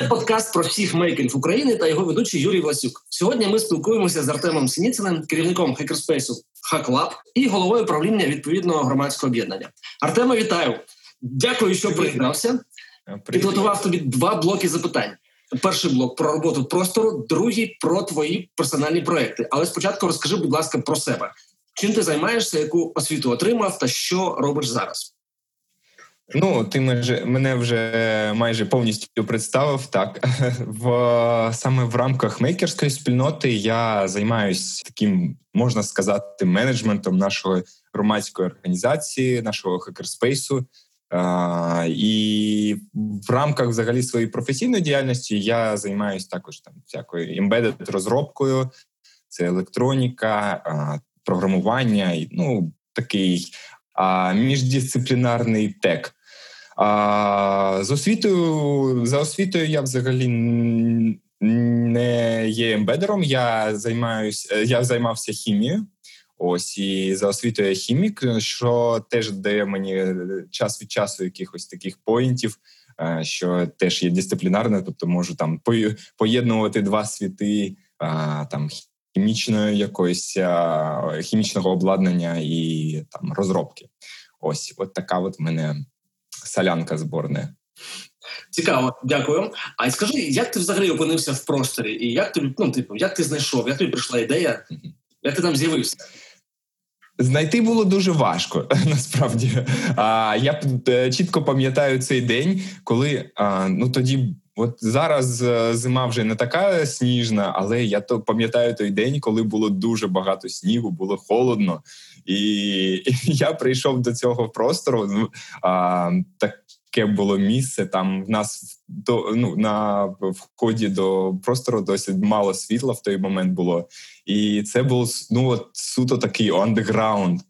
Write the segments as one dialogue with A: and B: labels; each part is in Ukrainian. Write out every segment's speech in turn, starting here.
A: Це подкаст про всіх мейкерів України та його ведучий Юрій Власюк. Сьогодні ми спілкуємося з Артемом Синіциним, керівником хакерспейсу HackLab і головою правління відповідного громадського об'єднання. Артема, вітаю! Дякую, що приєднався. Підготував тобі два блоки запитань. Перший блок про роботу простору, другий про твої персональні проекти. Але спочатку розкажи, будь ласка, про себе. Чим ти займаєшся, яку освіту отримав та що робиш зараз?
B: Ну, ти майже мене вже майже повністю представив. Так в саме в рамках мейкерської спільноти я займаюся таким, можна сказати, менеджментом нашої громадської організації, нашого хакерспейсу. Uh, і в рамках взагалі своєї професійної діяльності я займаюся також там всякою embedded розробкою, це електроніка, uh, програмування, ну такий uh, міждисциплінарний тек. А з освітою за освітою я взагалі не є ембедером. Я займаюся, я займався хімією. Ось і за освітою я хімік, що теж дає мені час від часу якихось таких поінтів, е, що теж є дисциплінарне, тобто можу там поєднувати два світи там хімічної якоїсь хімічного обладнання і там розробки. Ось, от така от мене солянка зборна.
A: Цікаво, дякую. А скажи, як ти взагалі опинився в просторі? І як тобі, ну, типу, як ти знайшов, як тобі прийшла ідея, як ти там з'явився?
B: Знайти було дуже важко насправді. А я е, чітко пам'ятаю цей день, коли а, ну тоді, от зараз е, зима вже не така сніжна, але я то пам'ятаю той день, коли було дуже багато снігу, було холодно, і, я прийшов до цього простору. Ну а, таке було місце. Там в нас до ну на вході до простору досить мало світла в той момент було, і це був ну от суто такий андеграунд.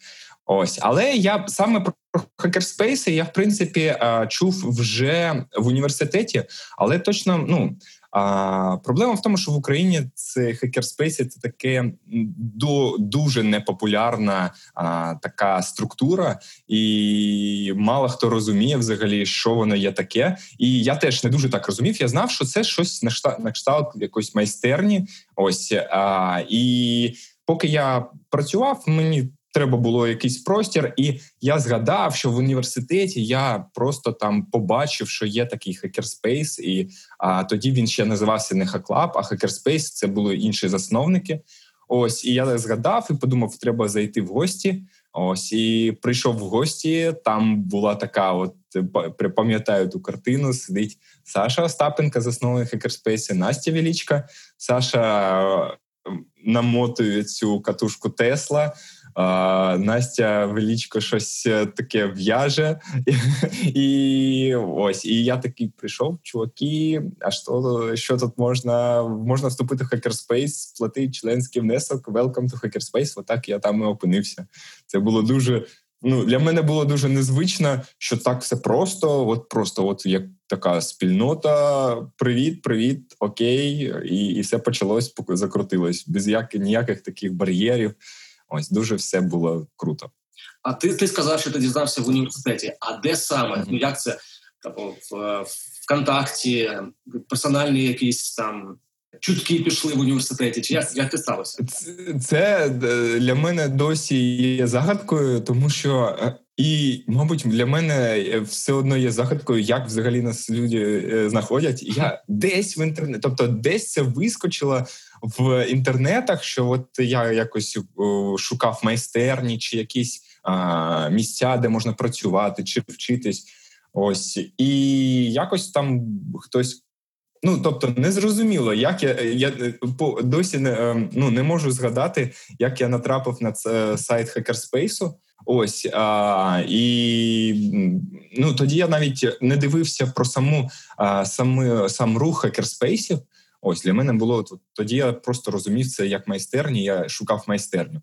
B: Ось, але я саме про хакерспейси я в принципі чув вже в університеті, але точно ну а проблема в тому, що в Україні це хакерспейси це таке до дуже непопулярна а, така структура, і мало хто розуміє взагалі, що воно є таке. І я теж не дуже так розумів. Я знав, що це щось на кшталт якоїсь майстерні. Ось а, і поки я працював, мені треба було якийсь простір, і я згадав, що в університеті я просто там побачив, що є такий хакерспейс, і а, тоді він ще називався не Хаклаб, а хакерспейс це були інші засновники. Ось і я згадав і подумав, треба зайти в гості. Ось і прийшов в гості. Там була така, от пам'ятаю ту картину. Сидить Саша Остапенка, засновник хакерспейсі, Настя Велічка. Саша намотує цю катушку Тесла. А, Настя величко щось е, таке в'яже. І ось, і я такий прийшов, чуваки. А що що тут можна можна вступити в Hackerspace, сплатити членський внесок, welcome to Hackerspace. Отак я там і опинився. Це було дуже. Ну, для мене було дуже незвично, що так все просто. От просто, от як така спільнота. Привіт, привіт, окей, і і все почалось, закрутилось без як, ніяких таких бар'єрів. Ось дуже все було круто.
A: А ти ти сказав, що ти дізнався в університеті. А де саме? Mm-hmm. Ну як це Тобто в ВКонтакті, персональні якісь там чутки пішли в університеті? Чи як як це сталося?
B: Це, це для мене досі є загадкою, тому що. Е, і, мабуть, для мене все одно є загадкою, як взагалі нас люди е, знаходять. Я десь в інтернеті, тобто десь це вискочило в інтернетах, що от я якось шукав майстерні чи якісь а, місця, де можна працювати чи вчитись. Ось і якось там хтось. Ну, тобто, не зрозуміло, як я я по досі не ем, ну не можу згадати, як я натрапив на це сайт хакерспейсу. Ось а, і ну тоді я навіть не дивився про саму а, сам, сам рух хакерспейсів. Ось для мене було тоді. Я просто розумів це як майстерні. Я шукав майстерню.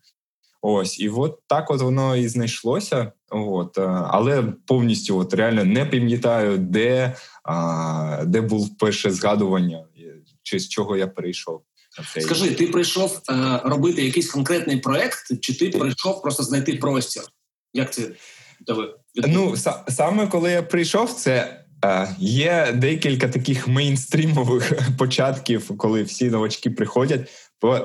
B: Ось, і от так от воно і знайшлося. От, але повністю от реально не пам'ятаю, де а, де був перше згадування, чи з чого я перейшов.
A: Скажи, ти прийшов е, робити якийсь конкретний проект, чи ти прийшов просто знайти простір? Як це
B: Ну саме коли я прийшов, це Е, є декілька таких мейнстрімових початків, коли всі новачки приходять.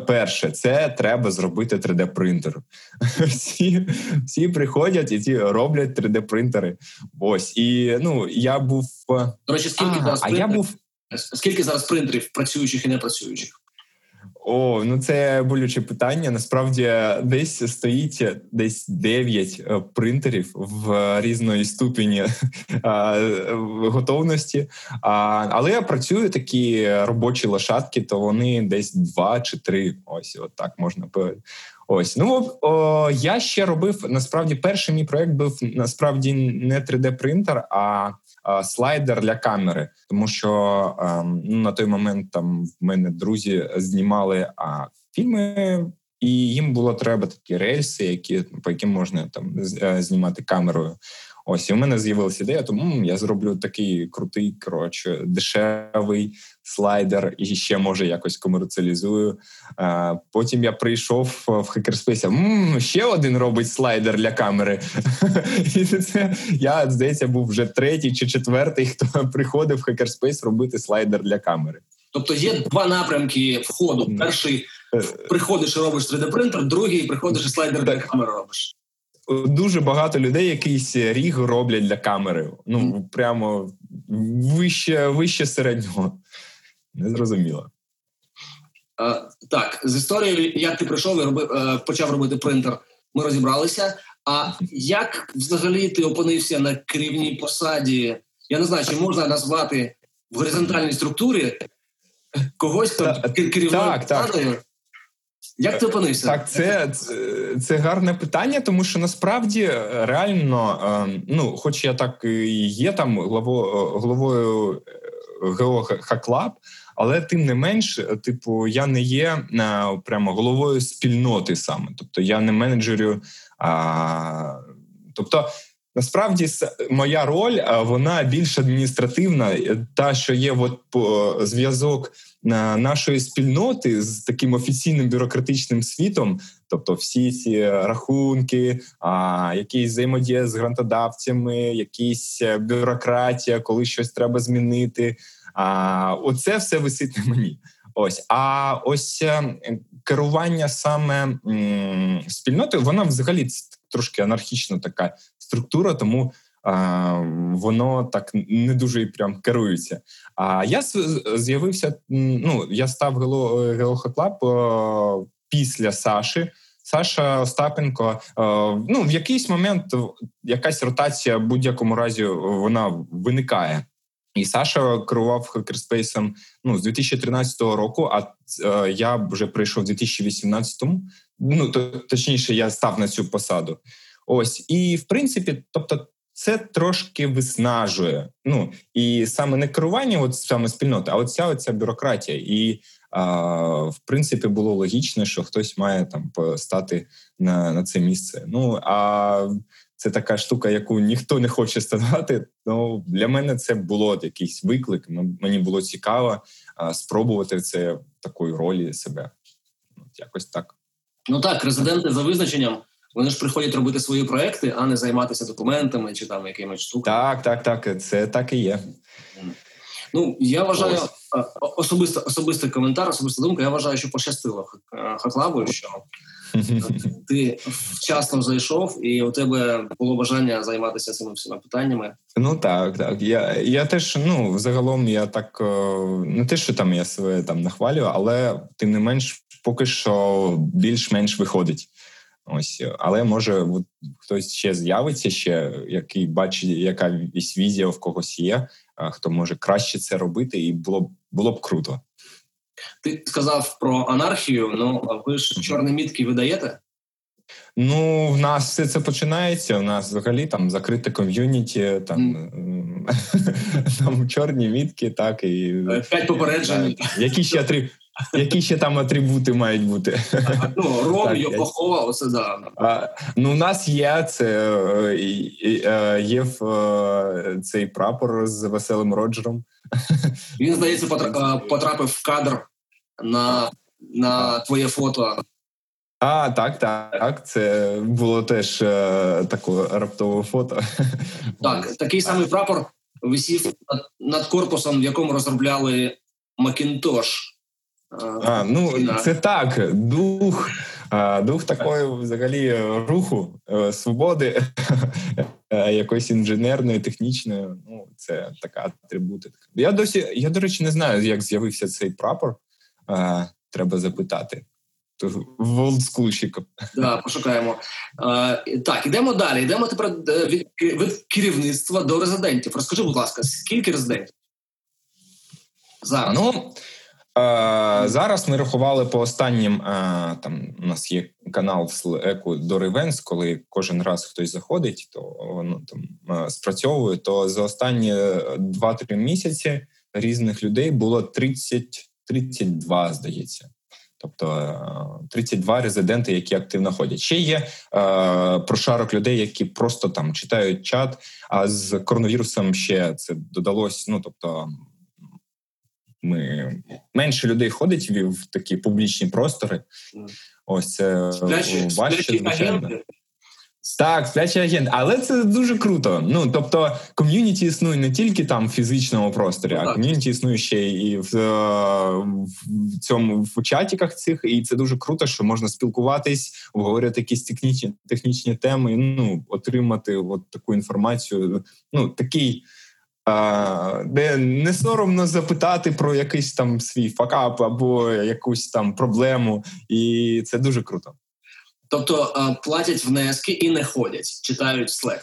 B: Перше, це треба зробити 3D-принтер. Всі всі приходять і ті роблять 3D-принтери. Ось і ну я був
A: До речі, скільки а, зараз а я був скільки зараз принтерів працюючих і не працюючих?
B: О, ну це болюче питання. Насправді десь стоїть десь 9 е, принтерів в різної ступені готовності. Але я працюю такі робочі лошадки, то вони десь 2 чи 3. Ось от так можна Ось ну о, я ще робив насправді перший мій проект був насправді не 3D-принтер, а слайдер для камери, тому що ем, ну, на той момент там в мене друзі знімали а, фільми, і їм було треба такі рельси, які по яким можна там е, знімати камерою. Ось і у мене з'явилася ідея, тому я зроблю такий крутий, коротше, дешевий слайдер і ще може якось комерціалізую. Потім я прийшов в Хакерспейсі, ще один робить слайдер для камери. І це я здається був вже третій чи четвертий, хто приходив в Хакерспейс робити слайдер для камери.
A: Тобто є два напрямки входу. Перший е, приходиш і робиш 3D-принтер, другий приходиш і слайдер для камери робиш
B: дуже багато людей якийсь rig роблять для камери. Ну прямо вище вище середнього. Незрозуміло.
A: Е, так, з історією, як ти прийшов і робив, е, почав робити принтер, ми розібралися. А як взагалі ти опинився на керівній посаді? Я не знаю, чи можна назвати в горизонтальній структурі когось хто керівною посадою? Як ти опинився?
B: Так, це, це це, гарне питання, тому що насправді е, реально, ем, ну, хоч я так і є там главою головою ГО Хаклаб, але тим не менш, типу, я не є е, прямо головою спільноти саме. Тобто я не менеджерю. А, Тобто, насправді, моя роль вона більш адміністративна, та що є от зв'язок нашої спільноти з таким офіційним бюрократичним світом, тобто всі ці рахунки, а, якісь взаємодія з грантодавцями, якісь е, бюрократія, коли щось треба змінити. А, Оце все висить на мені. Ось а ось е, керування саме м, спільнотою, вона взагалі трошки анархічна така структура, тому воно так не дуже і прям керується. А я з'явився. Ну я став Гелохоклаб після Саші. Саша Остапенко. Ну в якийсь момент якась ротація в будь-якому разі вона виникає. І Саша керував хакерспейсом ну, з 2013 року, а е, я вже прийшов в 2018-му. Ну то точніше, я став на цю посаду. Ось і в принципі, тобто, це трошки виснажує. Ну і саме не керування, от саме спільноти, а от ця оця бюрократія. І а, в принципі було логічно, що хтось має там стати на на це місце. Ну а це така штука, яку ніхто не хоче ставати. Ну для мене це було якийсь виклик. Мені було цікаво а, спробувати це в такої ролі себе. От Якось так.
A: Ну так, резиденти за визначенням. Вони ж приходять робити свої проекти, а не займатися документами чи там якимось штуками.
B: Так, так, так. Це так і є.
A: Ну я вважаю особисто особистий коментар, особиста думка. Я вважаю, що пощастило Хаклаву, що ти вчасно зайшов, і у тебе було бажання займатися цими всіма питаннями.
B: Ну так, так. Я я теж ну загалом я так не те, що там я себе там нахвалюю, але тим не менш, поки що більш-менш виходить. Ось, але може от, хтось ще з'явиться, ще який бачить, яка візія в когось є, хто може краще це робити, і було б було б круто.
A: Ти сказав про анархію. Ну а ви ж чорні мітки видаєте?
B: Ну, в нас все це починається. У нас взагалі там закрите ком'юніті, там mm. там чорні мітки, так і
A: п'ять попереджень.
B: Які ще три які ще там атрибути мають бути?
A: Ну, Ром, Йопохова, оце да.
B: А, Ну, у нас є це е, є е, цей прапор з веселим Роджером.
A: Він, здається, потрапив в кадр на, на твоє фото.
B: А, так, так. Це було теж е, таке раптове фото.
A: Так, такий самий прапор висів над, корпусом, в якому розробляли Macintosh.
B: А, Ну це так, дух дух такої взагалі руху е, свободи, е, якоїсь інженерної, технічної. Ну це така атрибути. Я досі я до речі не знаю, як з'явився цей прапор. Треба запитати. В олдскульщиків.
A: Да, пошукаємо. Е, так, ідемо далі. Йдемо тепер від, від керівництва до резидентів. Розкажи, будь ласка, скільки резидентів?
B: Зараз. Ну, зараз ми рахували по останнім. Е, там у нас є канал Slack до Events, коли кожен раз хтось заходить, то воно там е, спрацьовує. То за останні 2-3 місяці різних людей було 30, 32, здається. Тобто 32 резиденти, які активно ходять. Ще є е, прошарок людей, які просто там читають чат. А з коронавірусом ще це додалось. Ну тобто ми менше людей ходить в такі публічні простори. Ось це
A: Сплячі, важче, звичайно.
B: Так, сплячий агент, але це дуже круто. Ну тобто, ком'юніті існує не тільки там в фізичному просторі, а ком'юніті існує ще і в, в цьому в чатіках цих, і це дуже круто, що можна спілкуватись, обговорювати якісь технічні технічні теми. Ну отримати от таку інформацію. Ну такий де не соромно запитати про якийсь там свій факап або якусь там проблему, і це дуже круто.
A: Тобто платять внески і не ходять, читають Slack.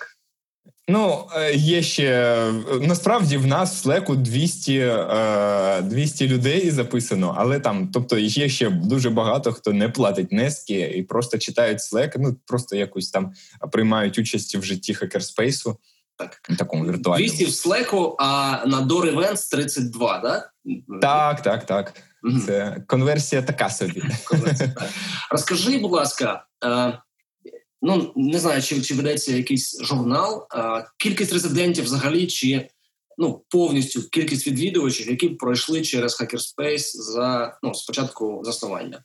B: Ну, е, є ще насправді в нас в Slack 200 200 людей записано, але там, тобто, є ще дуже багато хто не платить внески і просто читають Slack, ну просто якусь там приймають участь в житті хакерспейсу. Так. Такому віртуальному.
A: 200 в Slack, а на Door Events 32, да?
B: так? Так, так, Це конверсія така собі. конверсія.
A: Розкажи, будь ласка, е, ну не знаю, чи чи ведеться якийсь журнал, е, кількість резидентів взагалі, чи ну повністю кількість відвідувачів, які пройшли через Hackerspace за ну, спочатку заснування.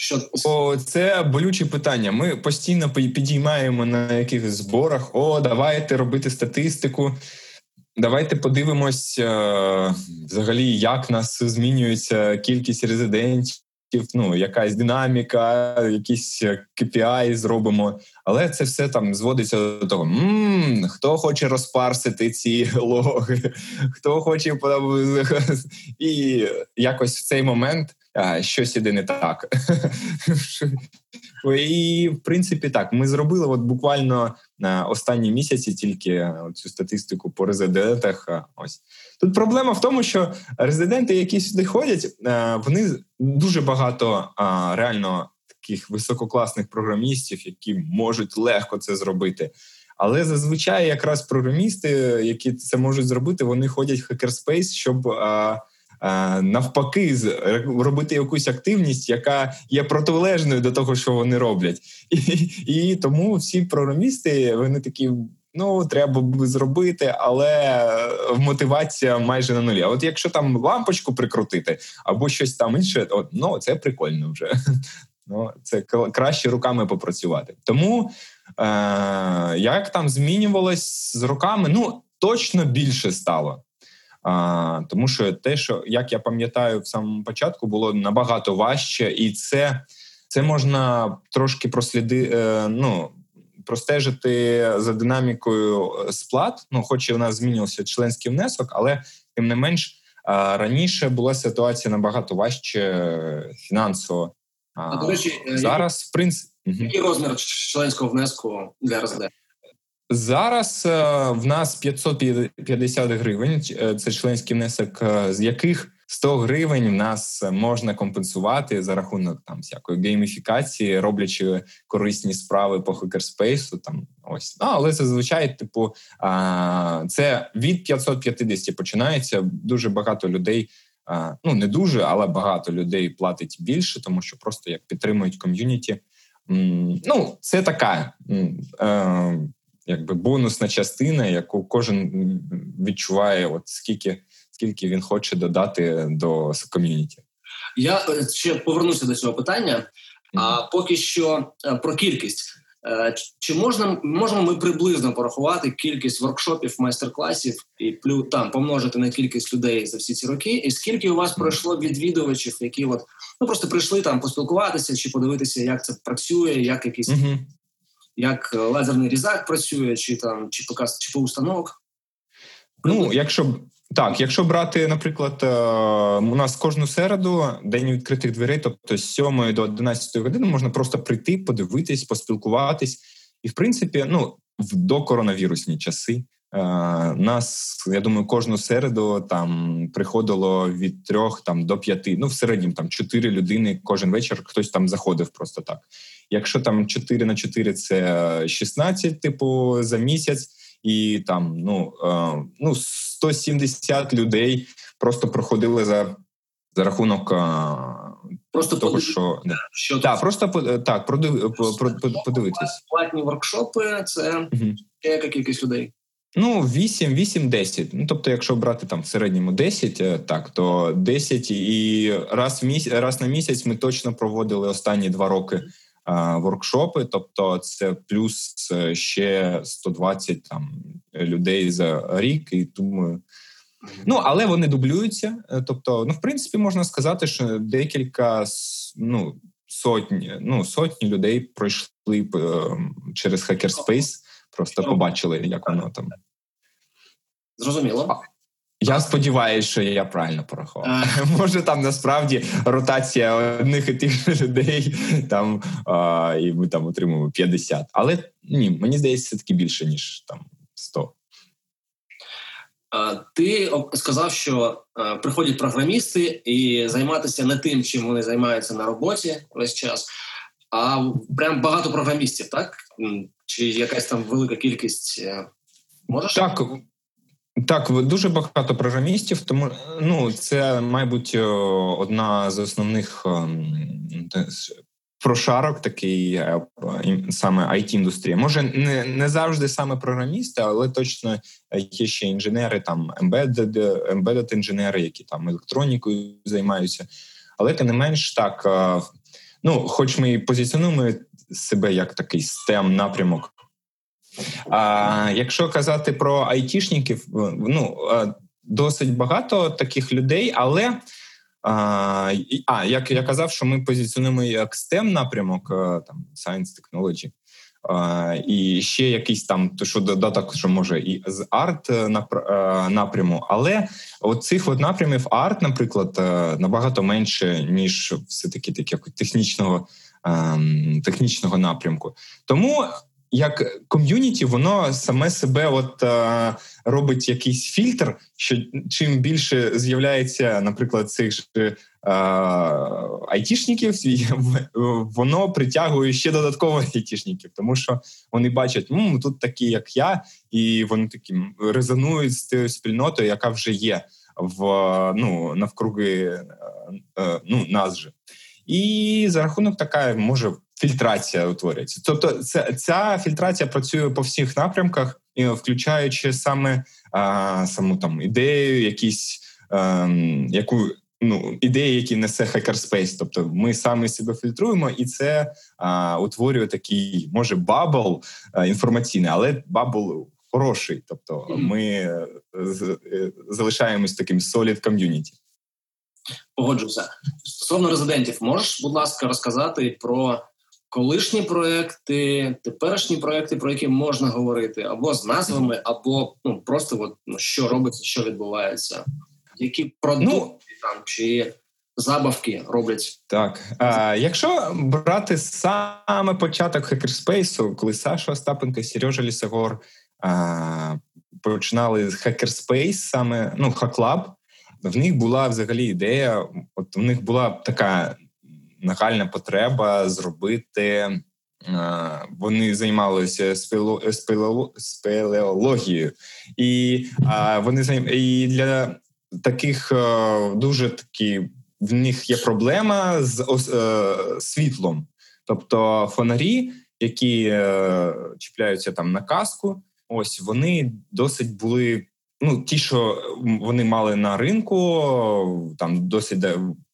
B: Що О, це болюче питання. Ми постійно підіймаємо на якихось зборах. О, давайте робити статистику. Давайте подивимось е, взагалі, як нас змінюється кількість резидентів. Ну, якась динаміка, якісь KPI зробимо, але це все там зводиться до того: м хто хоче розпарсити ці логи, хто хоче і якось в цей момент щось іде не так. І в принципі так, ми зробили от буквально на останні місяці тільки цю статистику по резидентах. Ось тут проблема в тому, що резиденти, які сюди ходять, вони дуже багато реально таких висококласних програмістів, які можуть легко це зробити. Але зазвичай якраз програмісти, які це можуть зробити, вони ходять в хакерспейс, щоб навпаки, робити якусь активність, яка є протилежною до того, що вони роблять, і і тому всі програмісти вони такі. Ну, треба б зробити, але мотивація майже на нулі. А от якщо там лампочку прикрутити або щось там інше, от, ну це прикольно вже. Ну, Це краще руками попрацювати. Тому е- як там змінювалось з руками, ну точно більше стало. А, Тому що те, що як я пам'ятаю, в самому початку було набагато важче, і це це можна трошки просліди, е, ну, простежити за динамікою сплат. Ну, хоч і у нас змінився членський внесок, але тим не менш раніше була ситуація набагато важче фінансово.
A: А, до речі,
B: е, зараз в принципі
A: який розмір членського внеску для РСД?
B: Зараз е, в нас 550 гривень. Е, це членський внесок, е, з яких 100 гривень в нас можна компенсувати за рахунок там всякої гейміфікації, роблячи корисні справи по хакерспейсу. Там ось ну, але зазвичай, типу, це від 550 починається. Дуже багато людей. Ну не дуже, але багато людей платить більше, тому що просто як підтримують ком'юніті. Ну, це така якби бонусна частина, яку кожен відчуває, от скільки скільки він хоче додати до ком'юніті.
A: Я е, ще повернуся до цього питання. А поки що е, про кількість. Е, чи можна можемо ми приблизно порахувати кількість воркшопів, майстер-класів і плюс там помножити на кількість людей за всі ці роки? І скільки у вас пройшло відвідувачів, які от ну просто прийшли там поспілкуватися чи подивитися, як це працює, як якийсь uh як лазерний різак працює, чи там чи показ чи по установок?
B: Ну, якщо так, якщо брати, наприклад, е, у нас кожну середу день відкритих дверей, тобто з 7 до 11 години можна просто прийти, подивитись, поспілкуватись, і в принципі, ну в докоронавірусні часи. Е, нас, я думаю, кожну середу там приходило від трьох там до п'яти. Ну, в середньому там чотири людини кожен вечір хтось там заходив просто так. Якщо там 4 на 4 – це 16, типу, за місяць, і там ну, е, ну 170 людей просто проходили за за рахунок е,
A: просто
B: того, подив... що що так, просто так, продив... подивитись.
A: Платні воркшопи це угу. яка кількість людей.
B: Ну, 8, 8, 10. Ну, тобто, якщо брати там в середньому 10, е, так, то 10 і раз в місяць, раз на місяць ми точно проводили останні два роки воркшопи, тобто це плюс е, ще 120 там людей за рік, і думаю. Ну, але вони дублюються. Е, тобто, ну, в принципі, можна сказати, що декілька ну, сотні ну, сотні людей пройшли е, через Hackerspace, просто побачили, як воно там.
A: Зрозуміло.
B: Я сподіваюся, що я правильно порахував. Може, там насправді ротація одних і тих же людей, там а, і ми там отримуємо 50. Але ні, мені здається, все таки більше ніж там 100.
A: Ти сказав, що приходять програмісти і займатися не тим, чим вони займаються на роботі весь час, а прям багато програмістів, так? Чи якась там велика кількість? Е, можеш?
B: Так, так, дуже багато програмістів, тому ну це, мабуть, одна з основних ем, прошарок, такий е, саме it індустрія. Може, не не завжди саме програмісти, але точно є ще інженери, там embedded, embedded інженери, які там електронікою займаються. Але тим не менш так, е, ну, хоч ми і позиціонуємо себе як такий STEM напрямок. А якщо казати про айтішників, ну досить багато таких людей, але а, як я казав, що ми позиціонуємо як STEM напрямок, там Science Technology, і ще якийсь там, то що додаток, що може і з арт е, напряму, але от цих от напрямів арт, наприклад, е, набагато менше ніж все таки таке технічного. Ем, технічного напрямку, тому як ком'юніті, воно саме себе от е, робить якийсь фільтр, що чим більше з'являється, наприклад, цих ж е, айтішників, воно притягує ще додатково айтішників, тому що вони бачать, М, тут такі, як я, і вони такі резонують з тією спільнотою, яка вже є в ну навкруги е, е, ну, нас же. І за рахунок така може фільтрація утворюється. Тобто, ця, ця фільтрація працює по всіх напрямках, включаючи саме а, саму там ідею, якісь а, ем, яку. Ну, ідеї, які несе Hackerspace. тобто ми самі себе фільтруємо, і це а, утворює такий, може, bubble а, інформаційний, але bubble хороший. Тобто, ми е, з, е, залишаємось таким solid community.
A: Погоджуся стосовно резидентів. Можеш, будь ласка, розказати про колишні проекти, теперішні проекти, про які можна говорити, або з назвами, або ну просто от, ну, що робиться, що відбувається, які продукти ну, там чи забавки роблять
B: так. А, Якщо брати саме початок хакерспейсу, коли Саша Остапенко, Сережа Лісогор а, починали з хакерспейс, саме ну хаклаб, в них була взагалі ідея. От у них була така нагальна потреба зробити. Вони займалися спелеологією. і вони займ... і для таких дуже такі в них є проблема з е, світлом, тобто фонарі, які е, чіпляються там на каску. Ось вони досить були. Ну, ті, що вони мали на ринку, там досить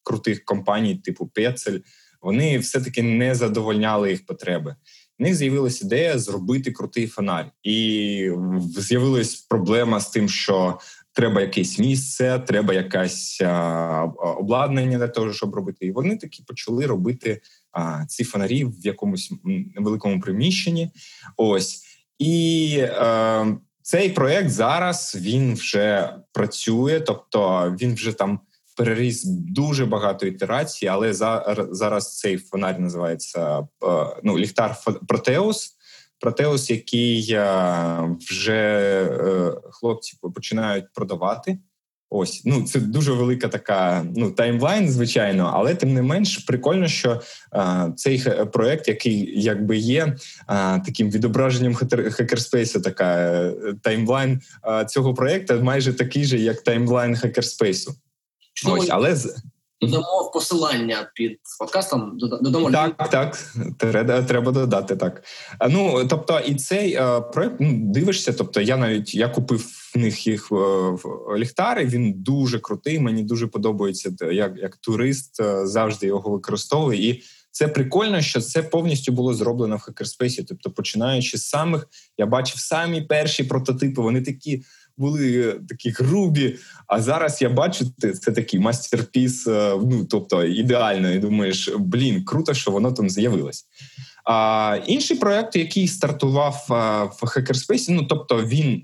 B: крутих компаній, типу Пецель, вони все-таки не задовольняли їх потреби. в них з'явилася ідея зробити крутий фонарь, і з'явилась проблема з тим, що треба якесь місце, треба якесь а, обладнання для того, щоб робити. І вони такі почали робити а, ці фонарі в якомусь невеликому приміщенні. Ось і е, цей проект зараз він вже працює, тобто він вже там переріс дуже багато ітерацій, але зараз цей фонарь називається е, ну, ліхтар Протеус. Протеус, який е, вже е, хлопці починають продавати. Ось ну це дуже велика така ну timeline, звичайно, але тим не менш прикольно, що а, цей проект, який якби є а, таким відображенням хакерспейсу, така timeline а, цього проекту майже такий же, як timeline хакерспейсу.
A: Ось, але додамо посилання під подкастом. додамо
B: так, так треба, треба додати так. Ну тобто, і цей е, проект ну, дивишся. Тобто, я навіть я купив в них їх е, в ліхтари. Він дуже крутий. Мені дуже подобається як як турист е, завжди його використовує і. Це прикольно, що це повністю було зроблено в хакерспейсі. Тобто, починаючи з самих, я бачив самі перші прототипи. Вони такі були такі грубі. А зараз я бачу, це такий мастерпіс, е, ну тобто ідеально. І думаєш, блін, круто, що воно там з'явилось. А інший проект, який стартував в Hackerspace, ну тобто він.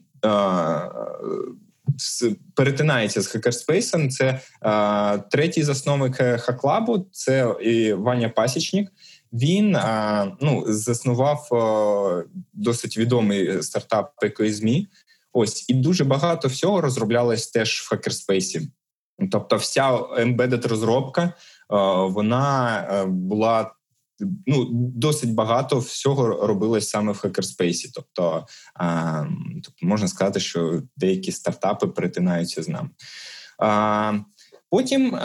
B: Перетинається з хакерспейсом. Це а, третій засновник хаклабу, це і Ваня Пасічник. Він а, ну, заснував а, досить відомий стартап ЗМІ. Ось і дуже багато всього розроблялось теж в хакерспейсі. Тобто, вся embedded розробка е, вона е, була ну досить багато всього робилось саме в хакерспейсі. Тобто, тобто можна сказати, що деякі стартапи перетинаються з нами. Потім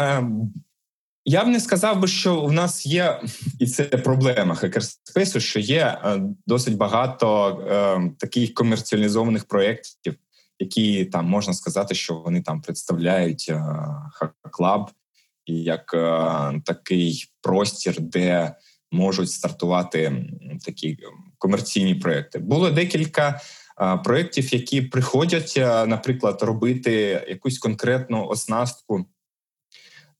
B: я б не сказав би, що в нас є, і це проблема хакерспейсу, що є е, досить багато е, таких комерціалізованих проєктів, які там можна сказати, що вони там представляють е, хаклаб як е, такий простір, де можуть стартувати такі комерційні проекти. Було декілька. Е, проєктів, які приходять, е, наприклад, робити якусь конкретну оснастку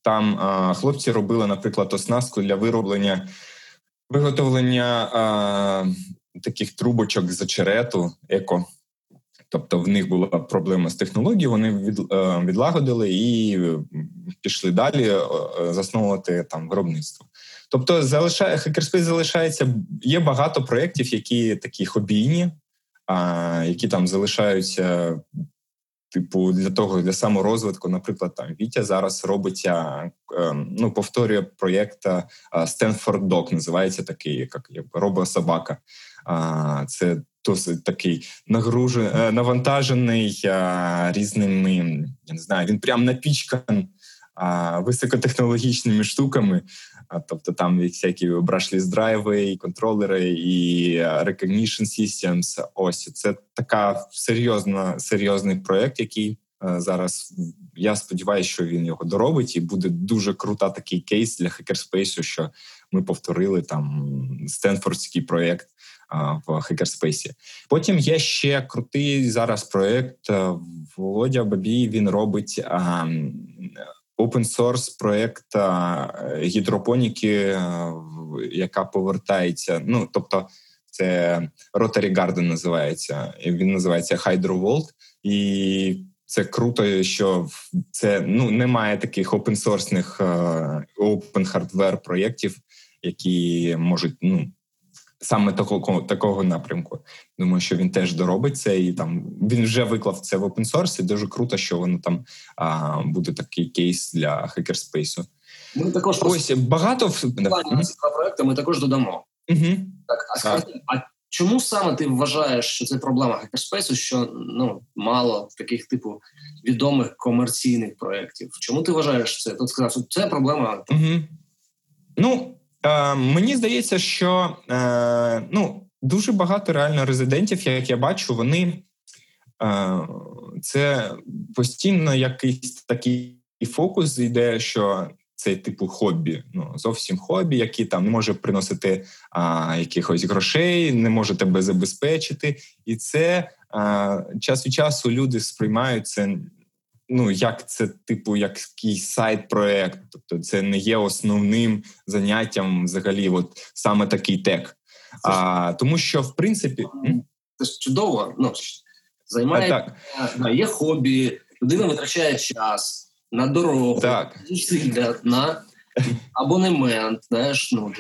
B: там а, хлопці робили, наприклад, оснастку для вироблення виготовлення а, таких трубочок з очерету еко. Тобто в них була проблема з технологією, вони від, відлагодили і пішли далі засновувати там виробництво. Тобто, залишає хакерспейс залишається. Є багато проєктів, які такі хобійні, а, які там залишаються Типу, для того для саморозвитку, наприклад, там Вітя зараз робиться, ем, ну повторює проєкт Stanford Dog, називається такий, як як робособака. Це досить такий нагружений, е, навантажений різними. Я не знаю, він прям напічкан високотехнологічними штуками. Тобто там всякі brushless драйви, контролери і recognition systems. Ось це така серйозна серйозний проект, який зараз я сподіваюся, що він його доробить, і буде дуже крута такий кейс для хакерспейсу, що ми повторили там стенфордський проект в хакерспейсі. Потім є ще крутий зараз проект Володя Бабій. Він робить open source проект е, гідропоніки, е, яка повертається. Ну тобто, це Rotary Garden називається. Він називається HydroVolt. і це круто, що це ну немає таких опенсорсних open hardware проєктів, які можуть ну саме такого такого напрямку. Думаю, що він теж доробить це, і там він вже виклав це в open source, і Дуже круто, що воно там а, буде такий кейс для хакерспейсу.
A: Ми також
B: ось багато
A: проекту ми також додамо.
B: Угу.
A: Так, а скажи, а чому саме ти вважаєш, що це проблема хакерспейсу? Що ну мало таких типу відомих комерційних проєктів? Чому ти вважаєш це? Тут сказав, що це проблема.
B: Угу. Ну Е, Мені здається, що е, ну, дуже багато реально резидентів, як я бачу, вони е, це постійно якийсь такий фокус йде, що це типу хобі. Ну зовсім хобі, які там не може приносити а, якихось грошей, не може тебе забезпечити, і це а, час від часу люди сприймають це. Ну, як це, типу, якийсь сайт-проект, тобто це не є основним заняттям взагалі, от саме такий тек. А, Тому що, в принципі,
A: це ж чудово. Ну займає так. є хобі, людина витрачає час на дорогу,
B: так.
A: зусилля, на абонемент. знаєш, ну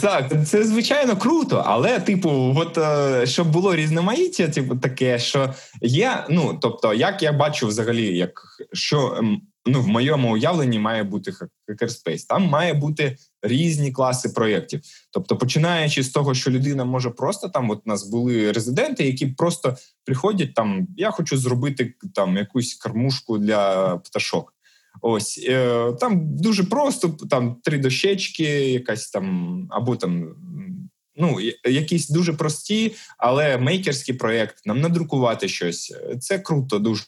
B: так, це звичайно круто, але, типу, от е, щоб було різноманіття, типу, таке, що є. Ну тобто, як я бачу, взагалі, як що ну в моєму уявленні має бути хакерспейс. Там має бути різні класи проєктів. Тобто, починаючи з того, що людина може просто там, от у нас були резиденти, які просто приходять там. Я хочу зробити там якусь кормушку для пташок. Ось е, там дуже просто там три дощечки, якась там або там. Ну, якісь дуже прості, але мейкерський проєкт, нам надрукувати щось. Це круто, дуже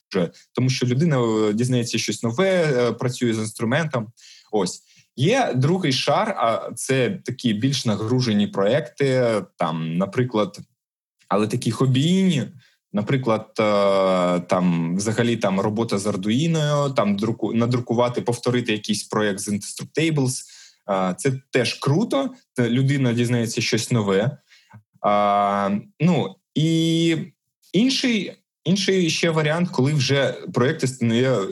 B: тому, що людина е, дізнається щось нове, е, працює з інструментом. Ось є другий шар, а це такі більш нагружені проекти, там, наприклад, але такі хобійні. Наприклад, е, там взагалі там робота з Arduino, там друку надрукувати, повторити якийсь проєкт з Instructables. Е, це теж круто. Людина дізнається щось нове. Ну і інший інший ще варіант, коли вже проекти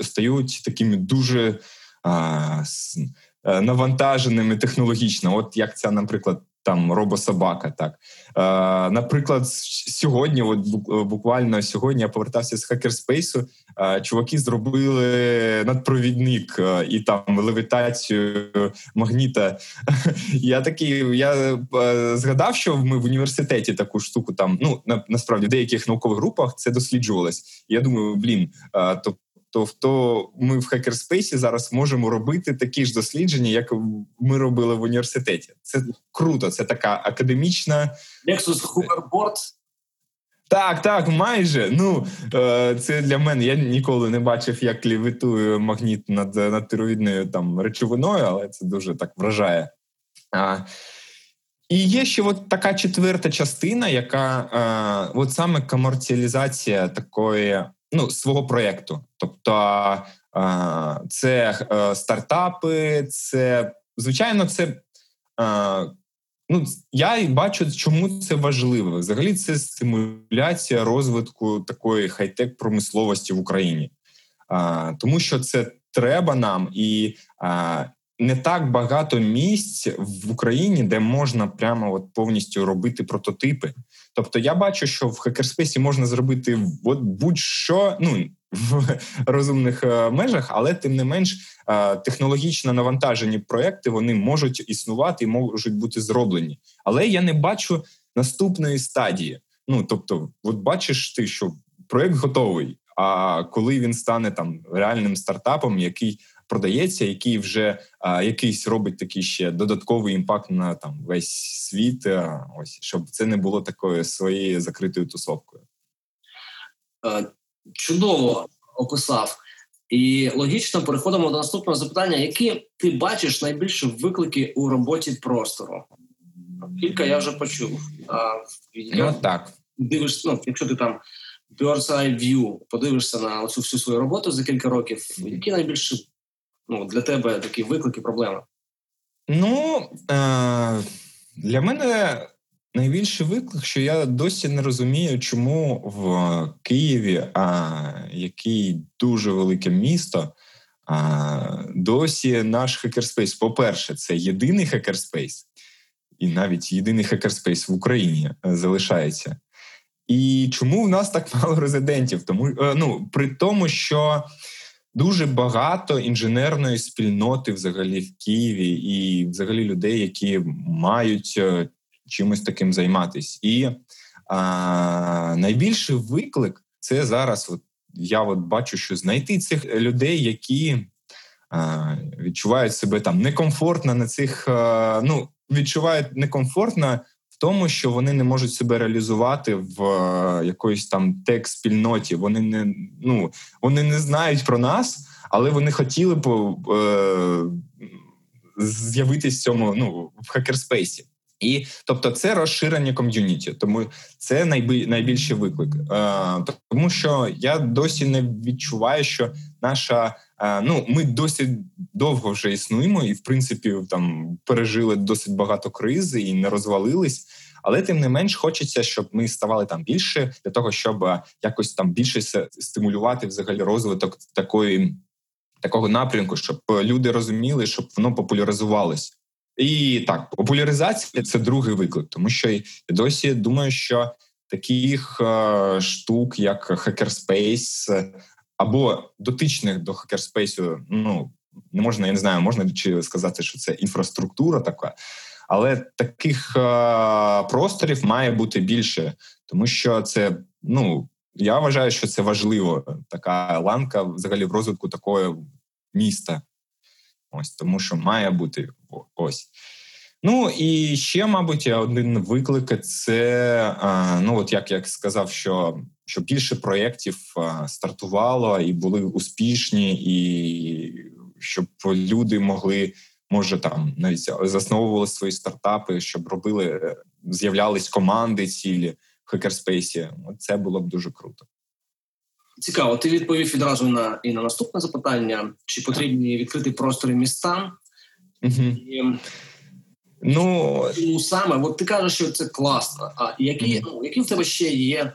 B: стають такими дуже е, навантаженими технологічно. От як ця, наприклад, там робособака. Так е, наприклад, сьогодні, от буквально сьогодні я повертався з хакерспейсу. Е, чуваки зробили надпровідник е, і там левітацію магніта. Я такий, я е, згадав, що ми в університеті таку штуку там ну на, насправді в деяких наукових групах це досліджувалось. Я думаю, блін, е, то Тобто ми в хакерспейсі зараз можемо робити такі ж дослідження, як ми робили в університеті. Це круто, це така академічна
A: Nexus Hoverboard?
B: Так, так, майже. Ну е, це для мене. Я ніколи не бачив, як лівитує магніт над над там речовиною, але це дуже так вражає. А, І є ще от така четверта частина, яка е, от саме комерціалізація такої ну, свого проєкту. Тобто це е, стартапи, це звичайно, це. Ну, я бачу, чому це важливо. Взагалі, це стимуляція розвитку такої хай-тек промисловості в Україні, а, тому що це треба нам, і а, не так багато місць в Україні, де можна прямо от повністю робити прототипи. Тобто, я бачу, що в хакерспейсі можна зробити от будь-що ну в розумних е, межах, але тим не менш е, технологічно навантажені проекти вони можуть існувати і можуть бути зроблені. Але я не бачу наступної стадії. Ну тобто, от бачиш ти, що проект готовий. А коли він стане там реальним стартапом, який продається, який вже а, якийсь робить такий ще додатковий імпакт на там весь світ. А, ось щоб це не було такою своєю закритою тусовкою.
A: Е, чудово описав. І логічно переходимо до наступного запитання: які ти бачиш найбільші виклики у роботі простору? Кілька я вже почув. А,
B: я ну, так.
A: Дивишся, ну, якщо ти там bird's eye view, подивишся на цю всю свою роботу за кілька років, які найбільші ну, для тебе такі виклики, проблеми?
B: Ну е- для мене найбільший виклик, що я досі не розумію, чому в Києві, а, який дуже велике місто, а, досі наш хакерспейс, по-перше, це єдиний хакерспейс, і навіть єдиний хакерспейс в Україні е, залишається. І чому в нас так мало резидентів? Тому е, ну при тому, що дуже багато інженерної спільноти взагалі в Києві, і взагалі людей, які мають е, чимось таким займатися. І а, найбільший виклик це зараз. От я от бачу, що знайти цих людей, які а, відчувають себе там некомфортно на цих, а, ну відчувають некомфортно тому, що вони не можуть себе реалізувати в е, якоїсь там тек-спільноті. Вони не ну вони не знають про нас, але вони хотіли б е, з'явитись в цьому ну в хакерспейсі. І тобто, це розширення ком'юніті, тому це найбіль, найбільший виклик, Е, тому що я досі не відчуваю, що наша ну ми досі довго вже існуємо, і в принципі там пережили досить багато кризи і не розвалились. Але тим не менш хочеться, щоб ми ставали там більше для того, щоб е, якось там більше стимулювати взагалі розвиток такої такого напрямку, щоб люди розуміли, щоб воно популяризувалось. І так, популяризація це другий виклик, тому що я досі думаю, що таких е, штук, як Hackerspace, або дотичних до Hackerspace, ну не можна, я не знаю, можна чи сказати, що це інфраструктура така, але таких е, просторів має бути більше, тому що це ну я вважаю, що це важливо. Така ланка взагалі в розвитку такого міста. Ось тому, що має бути ось. Ну і ще, мабуть, один виклик це ну от як я сказав, що що більше проєктів стартувало і були успішні, і щоб люди могли, може там навіть засновували свої стартапи, щоб робили, з'являлись команди цілі в хакерспейсі. Це було б дуже круто.
A: Цікаво, ти відповів відразу на і на наступне запитання: чи потрібні відкриті простори містам?
B: Угу. І, ну
A: ну саме, от ти кажеш, що це класно. А які ну, які в тебе ще є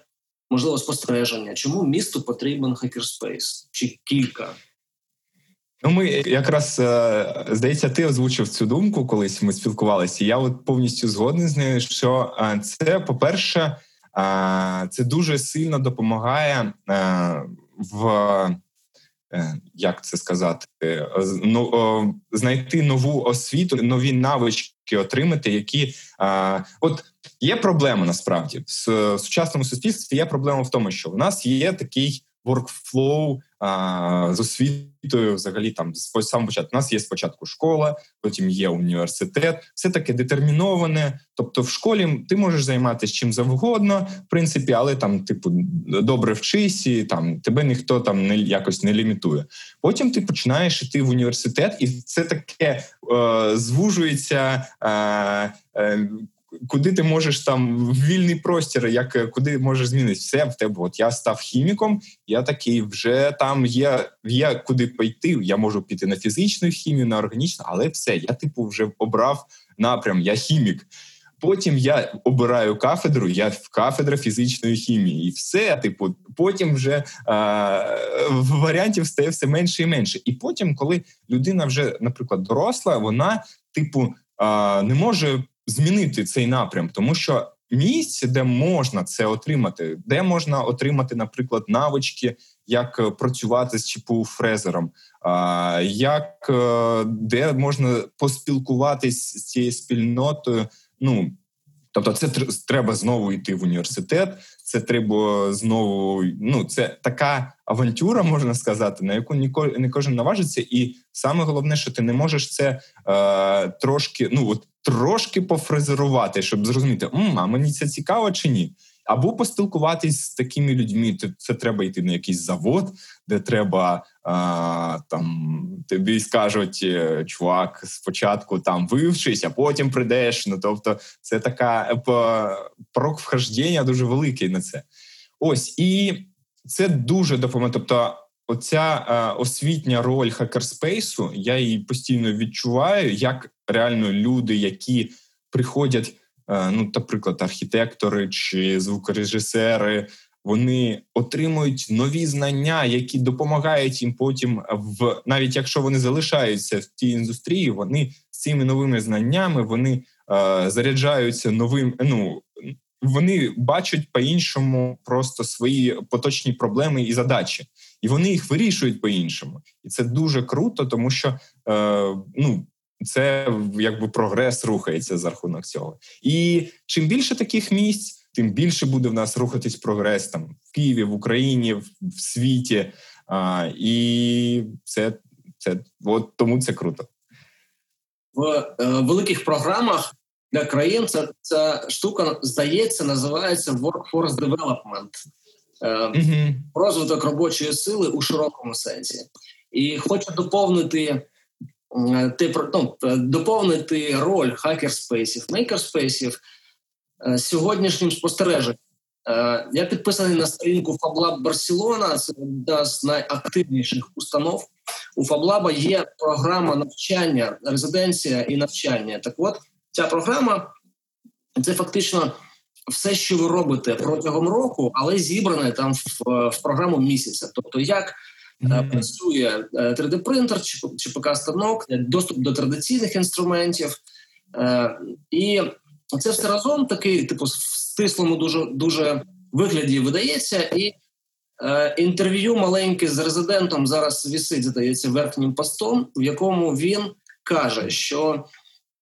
A: можливо спостереження? Чому місту потрібен хакерспейс? Чи кілька?
B: Ну, ми якраз е, здається, ти озвучив цю думку, колись ми спілкувалися. Я от повністю згодний з нею, що е, це, по-перше, це дуже сильно допомагає е, в е, як це сказати, ну, знайти нову освіту, нові навички отримати, які от є проблема насправді в сучасному суспільстві. Є проблема в тому, що в нас є такий а, з освітою, взагалі там з самого початку. У нас є спочатку школа, потім є університет. Все таке детерміноване. Тобто, в школі ти можеш займатися чим завгодно, в принципі, але там, типу, добре вчись, і там тебе ніхто там не якось не лімітує. Потім ти починаєш іти в університет, і це таке е, звужується. Е, е, куди ти можеш там вільний простір, як е, куди можеш змінити все в тебе. От я став хіміком, я такий вже там є, є куди пойти. Я можу піти на фізичну хімію, на органічну, але все, я типу вже обрав напрям, я хімік. Потім я обираю кафедру, я в кафедра фізичної хімії, і все. Типу, потім вже а, варіантів стає все менше і менше. І потім, коли людина вже, наприклад, доросла, вона, типу, а, не може змінити цей напрям, тому що місце, де можна це отримати, де можна отримати, наприклад, навички, як працювати з ЧПУ фрезером, як е, де можна поспілкуватись з цією спільнотою. Ну тобто, це треба знову йти в університет. Це треба знову. Ну, це така авантюра, можна сказати, на яку не кожен наважиться, і саме головне, що ти не можеш це е, трошки. Ну от трошки пофрезерувати, щоб зрозуміти, М, а мені це цікаво чи ні. Або поспілкуватись з такими людьми. Це треба йти на якийсь завод, де треба а, там тобі скажуть, е, чувак, спочатку там вивчись, а потім прийдеш. Ну тобто, це така порок вхождення дуже великий на це. Ось і це дуже допомагає. Тобто, оця е, освітня роль хакерспейсу, я її постійно відчуваю, як реально люди, які приходять, е, ну, наприклад, архітектори чи звукорежисери, вони отримують нові знання, які допомагають їм потім в навіть якщо вони залишаються в тій індустрії, вони з цими новими знаннями вони е, заряджаються новим. Ну вони бачать по-іншому просто свої поточні проблеми і задачі, і вони їх вирішують по-іншому. І це дуже круто, тому що е, ну. Це якби прогрес рухається за рахунок цього. І чим більше таких місць, тим більше буде в нас рухатись прогрес там в Києві, в Україні, в, світі. А, І це це от тому це круто.
A: В е, великих програмах для країн ця, ця штука здається, називається Workforce Development. Mm розвиток робочої сили у широкому сенсі. І хочу доповнити ти ну, доповнити роль хакерспейсів, мейкерспейсів сьогоднішнім спостереженням. Я підписаний на сторінку FabLab Барселона, це одна з найактивніших установ. У FabLab є програма навчання, резиденція і навчання. Так от ця програма це фактично все, що ви робите протягом року, але зібране там в, в програму місяця. Тобто, як mm-hmm. працює 3D-принтер чи чи ПК-станок, доступ до традиційних інструментів, е, і це все разом такий, типу, в стислому дуже дуже вигляді видається і. Е, інтерв'ю маленьке з резидентом зараз вісить, здається, верхнім постом, в якому він каже, що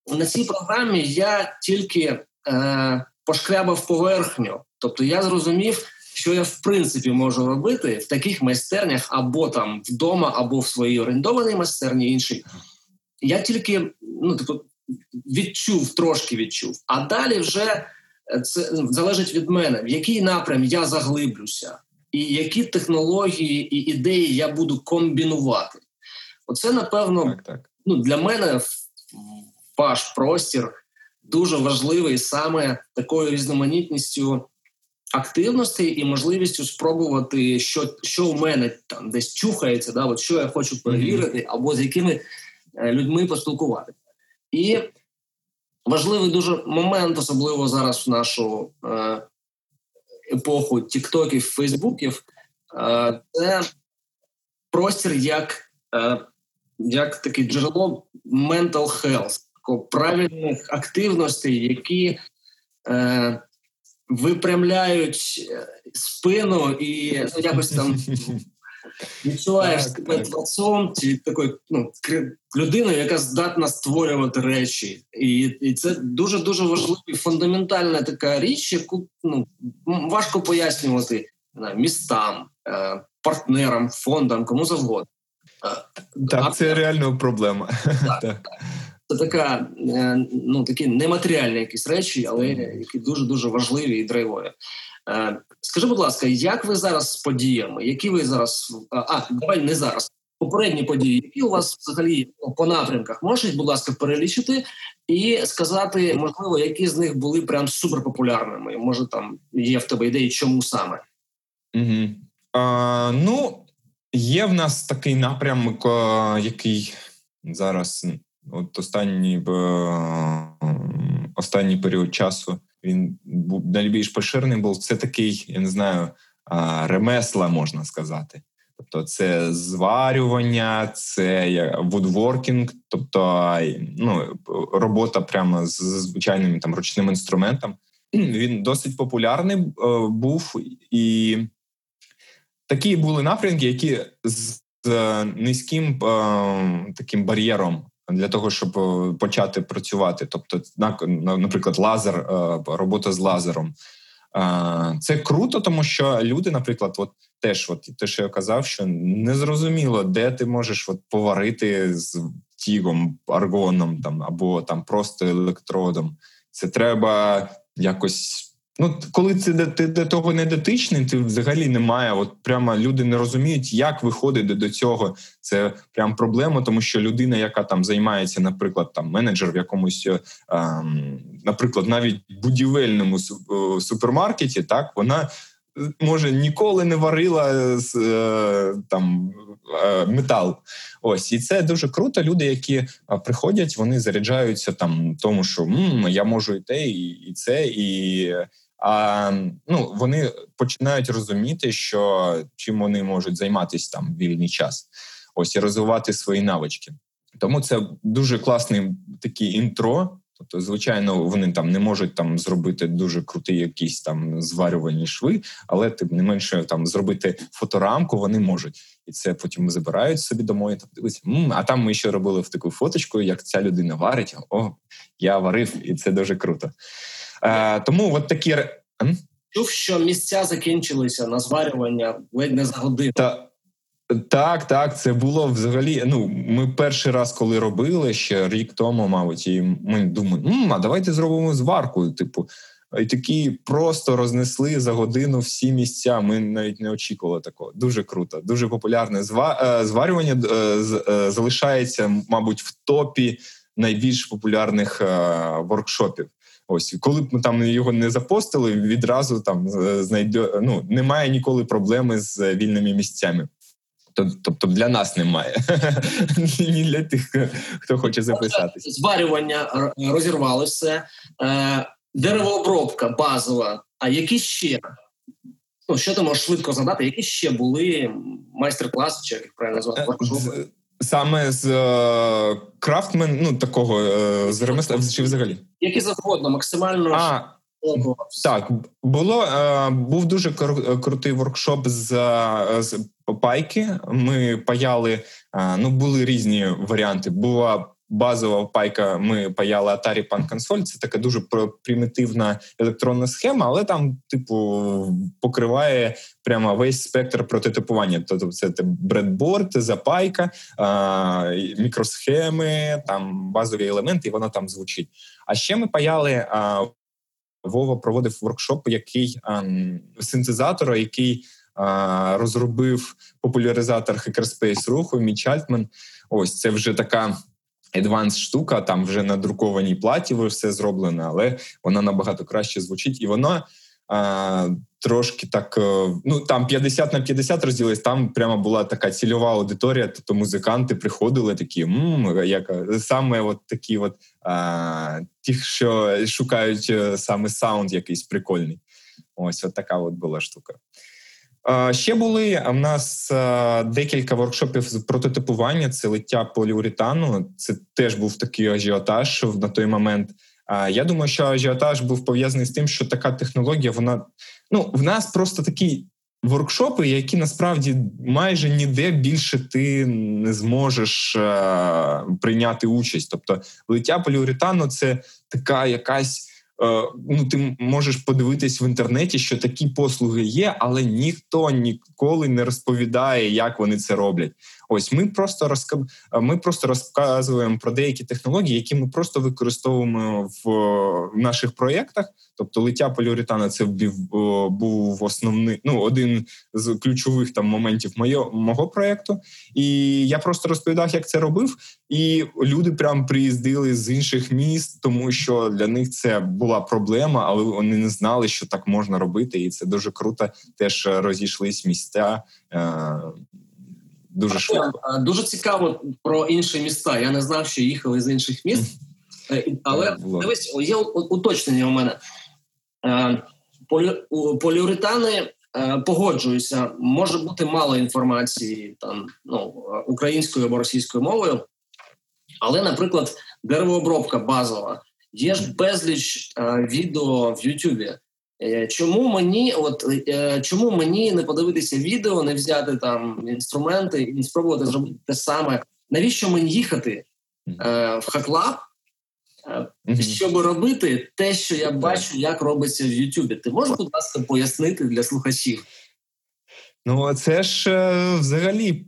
A: на цій програмі я тільки е, пошкрябав поверхню. Тобто я зрозумів, що я в принципі можу робити в таких майстернях або там вдома, або в своїй орендованій майстерні іншій. Я тільки ну, тобто, відчув, трошки відчув. А далі вже е, це залежить від мене, в який напрям я заглиблюся, і які технології і ідеї я буду комбінувати. Оце, напевно, так, так. ну, для мене ваш простір дуже важливий саме такою різноманітністю активностей і можливістю спробувати, що що у мене там десь чухається, да, от що я хочу перевірити, або з якими е, людьми поспілкуватися. І важливий дуже момент, особливо зараз в нашу е, епоху тіктоків, фейсбуків, е, це простір як е, як таке джерело mental health правильних активностей, які е, випрямляють е, спину і ну, якось там відчуваєш себе творцом чи такою ну, людиною, яка здатна створювати речі. І і це дуже дуже важлива фундаментальна така річ, яку ну, важко пояснювати не, містам, е, партнерам, фондам, кому завгодно.
B: Е, так, це реально проблема. Так, так.
A: Це така е, ну такі нематеріальні якісь речі, але які дуже дуже важливі і драйвові. Е, скажи, будь ласка, як ви зараз з подіями? Які ви зараз а давай не зараз? Попередні події, які у вас взагалі по напрямках можеш, будь ласка, перелічити і сказати, можливо, які з них були прям суперпопулярними? Може, там є в тебе ідеї, чому саме?
B: Угу. А, Ну є в нас такий напрямок, який зараз От останній останній період часу він був найбільш поширений був це такий, я не знаю, ремесла можна сказати. Тобто, це зварювання, це вудворкінг, тобто ну, робота прямо з звичайним там ручним інструментом. Він досить популярний е, був, і такі були напрямки, які з низьким е, таким бар'єром для того, щоб е, почати працювати. Тобто, наприклад, лазер, е, робота з лазером. Це круто, тому що люди, наприклад, от теж, от те, що я казав, що незрозуміло, де ти можеш от поварити з тігом, аргоном там або там просто електродом. Це треба якось Ну, коли це ти до того не дотичний, ти взагалі немає. От прямо люди не розуміють, як виходить до цього. Це прям проблема, тому що людина, яка там займається, наприклад, там менеджер в якомусь, ем, наприклад, навіть будівельному е, супермаркеті, так вона. Е, може, ніколи не варила е, там метал. Ось і це дуже круто. Люди, які приходять, вони заряджаються там тому, що М, я можу і те, і це, і а ну вони починають розуміти, що чим вони можуть займатися там вільний час, ось і розвивати свої навички. Тому це дуже класний такий інтро. Тобто, звичайно, вони там не можуть там зробити дуже круті якісь там зварювальні шви, але тим не менше там зробити фоторамку вони можуть, і це потім забирають собі домой. Там дивиться, а там ми ще робили в таку фоточку, як ця людина варить. О, я варив, і це дуже круто. Е, Тому от такі
A: чув, що місця закінчилися на зварювання ледь не за годину.
B: Та... Так, так, це було взагалі. Ну, ми перший раз, коли робили ще рік тому, мабуть, і ми думаємо, а давайте зробимо зварку. Типу, і такі просто рознесли за годину всі місця. Ми навіть не очікували такого. Дуже круто, дуже популярне. Зварювання залишається, мабуть, в топі найбільш популярних воркшопів. Ось коли б ми там його не запостили, відразу там знайде ну немає ніколи проблеми з вільними місцями. Тобто для нас немає ні для тих, хто хоче записатися.
A: Зварювання розірвали все, е, деревообробка базова. А які ще ну що ти можеш швидко задати? Які ще були майстер-класи, чи як правильно назвати?
B: Е, саме з е, крафтмен, ну такого е, з ремесла чи взагалі?
A: Які завгодно, максимально
B: а, так було е, був дуже крутий воркшоп з з пайки. Ми паяли. Е, ну були різні варіанти. Була базова пайка. Ми паяли Atari Pan Console. Це така дуже примітивна електронна схема, але там, типу, покриває прямо весь спектр прототипування. Тобто, це бредборд, запайка, мікросхеми, там базові елементи, і воно там звучить. А ще ми паяли. Вова проводив воркшоп, який синтезатора, який а, розробив популяризатор Hackerspace руху Міч Альтман. Ось це вже така. Advanced штука, там вже на друкованій платі все зроблено, але вона набагато краще звучить, і вона а, трошки так. Е, ну там 50 на 50 розділились, Там прямо була така цільова аудиторія. Тобто музиканти приходили такі, м як саме от такі, от а, ті, що шукають е, саме саунд, якийсь прикольний. Ось от така от була штука. Ще були в нас декілька воркшопів з прототипування. Це лиття поліуретану. Це теж був такий ажіотаж на той момент. Я думаю, що ажіотаж був пов'язаний з тим, що така технологія, вона ну в нас просто такі воркшопи, які насправді майже ніде більше ти не зможеш прийняти участь. Тобто, лиття поліуретану це така якась. Е, ну, ти можеш подивитись в інтернеті, що такі послуги є, але ніхто ніколи не розповідає, як вони це роблять. Ось ми просто розка... ми просто розказуємо про деякі технології, які ми просто використовуємо в наших проєктах. Тобто, лиття поліуретана це був основний ну один з ключових там моментів моє, мого проєкту. І я просто розповідав, як це робив. І люди прям приїздили з інших міст, тому що для них це була проблема, але вони не знали, що так можна робити, і це дуже круто. Теж розійшлись місця. Е, дуже швидко.
A: Дуже цікаво про інші міста. Я не знав, що їхали з інших міст, е, але дивись, є уточнення у мене. Е, поліуретани е, погоджуюся, може бути мало інформації там ну, українською або російською мовою, але, наприклад, деревообробка базова. Є ж безліч відео в Ютубі. Е, чому мені, от е, чому мені не подивитися відео, не взяти там інструменти і спробувати зробити те саме? Навіщо мені їхати е, в хаклаб, е, щоб робити те, що я бачу, як робиться в Ютубі? Ти можеш, будь ласка, пояснити для слухачів?
B: Ну, це ж взагалі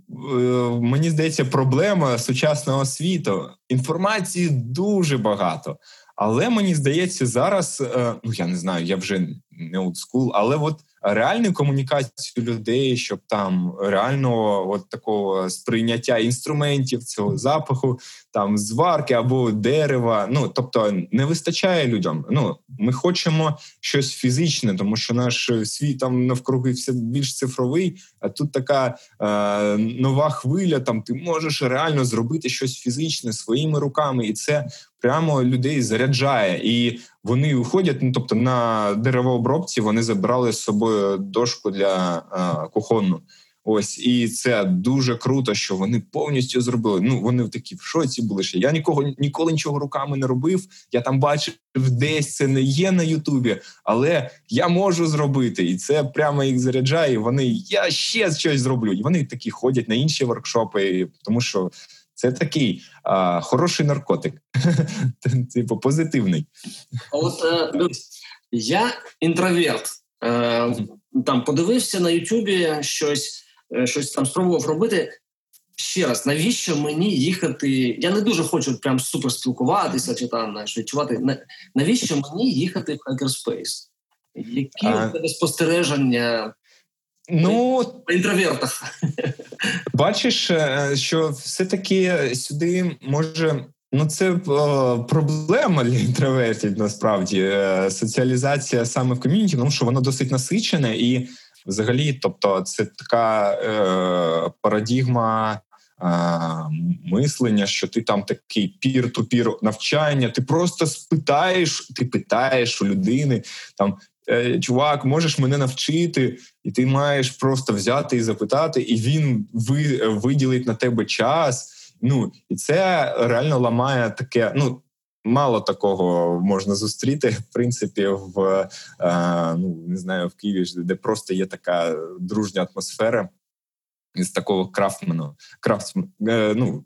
B: мені здається проблема сучасного світу. Інформації дуже багато. Але мені здається, зараз е, ну я не знаю, я вже не олдскул, але от реальну комунікацію людей, щоб там реального от такого сприйняття інструментів, цього запаху, там зварки або дерева. Ну тобто не вистачає людям. Ну ми хочемо щось фізичне, тому що наш світ там навкруги все більш цифровий. А тут така е, нова хвиля. Там ти можеш реально зробити щось фізичне своїми руками, і це прямо людей заряджає. І вони виходять. Ну тобто на деревообробці вони забрали з собою дошку для е, кухонну. Ось і це дуже круто, що вони повністю зробили. Ну вони такі в шоці були. що Я нікого ніколи нічого руками не робив. Я там бачив десь це не є на Ютубі, але я можу зробити, і це прямо їх заряджає. Вони я ще щось зроблю. І вони такі ходять на інші воркшопи, тому що це такий а, хороший наркотик, типу позитивний.
A: От е, я інтроверт. Е, там подивився на Ютубі щось, е, щось там спробував робити. ще раз, навіщо мені їхати? Я не дуже хочу прям супер спілкуватися чи там знаєш, відчувати. Навіщо мені їхати в Hackerspace? Які а... спостереження?
B: Ну,
A: по інтровертах.
B: Бачиш, е, що все-таки сюди може. Ну, це е, проблема для інтровертів насправді е, соціалізація саме в ком'юніті, тому що воно досить насичене і взагалі, тобто, це така е, парадігма мислення, що ти там такий пір-ту-пір навчання, ти просто спитаєш, ти питаєш у людини там. «Е, чувак, можеш мене навчити, і ти маєш просто взяти і запитати, і він ви, виділить на тебе час. Ну і це реально ламає таке. Ну мало такого можна зустріти в принципі в е, ну не знаю в Києві, де просто є така дружня атмосфера з такого крафтмену, крафт, е, ну,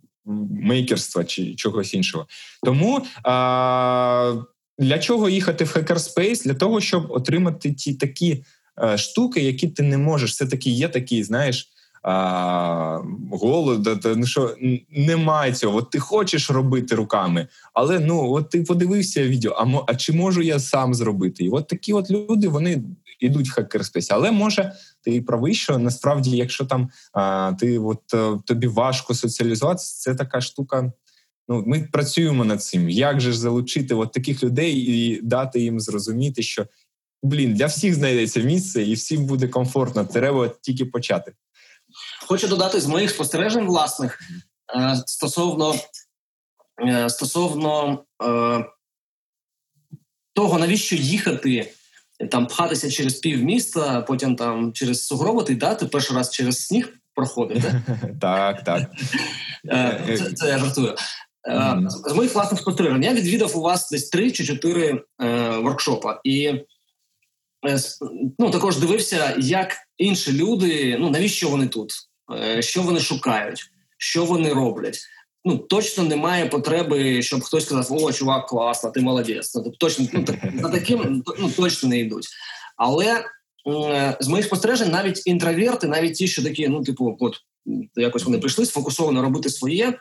B: мейкерства чи чогось іншого. Тому а, для чого їхати в хакерспейс? Для того, щоб отримати ті такі е, штуки, які ти не можеш. Все таки є такі, знаєш. А, голода, ну що немає цього. От ти хочеш робити руками, але ну от ти подивився відео. А а чи можу я сам зробити? І от такі от люди вони йдуть в хакерспейсі. Але може ти правий, що насправді, якщо там а, ти от е, тобі важко соціалізуватися, це така штука. Ну, ми працюємо над цим. Як же ж залучити от таких людей і дати їм зрозуміти, що блін для всіх знайдеться місце, і всім буде комфортно. Треба тільки почати.
A: Хочу додати з моїх спостережень власних е, стосовно е, стосовно того, навіщо їхати там пхатися через півміста, потім там через сугроботи, да? ти перший раз через сніг проходив,
B: так? Так,
A: е, Це, це я жартую. Mm-hmm. З моїх власних спостережень я відвідав у вас десь три чи чотири е, воркшопа. І е, ну, також дивився, як інші люди, ну навіщо вони тут, е, що вони шукають, що вони роблять ну точно немає потреби, щоб хтось сказав, о, чувак, класно, ти молодець. Ну, точно ну, так, за таким ну, точно не йдуть. Але з моїх спостережень, навіть інтроверти, навіть ті, що такі, ну, типу, от якось вони прийшли сфокусовано робити своє,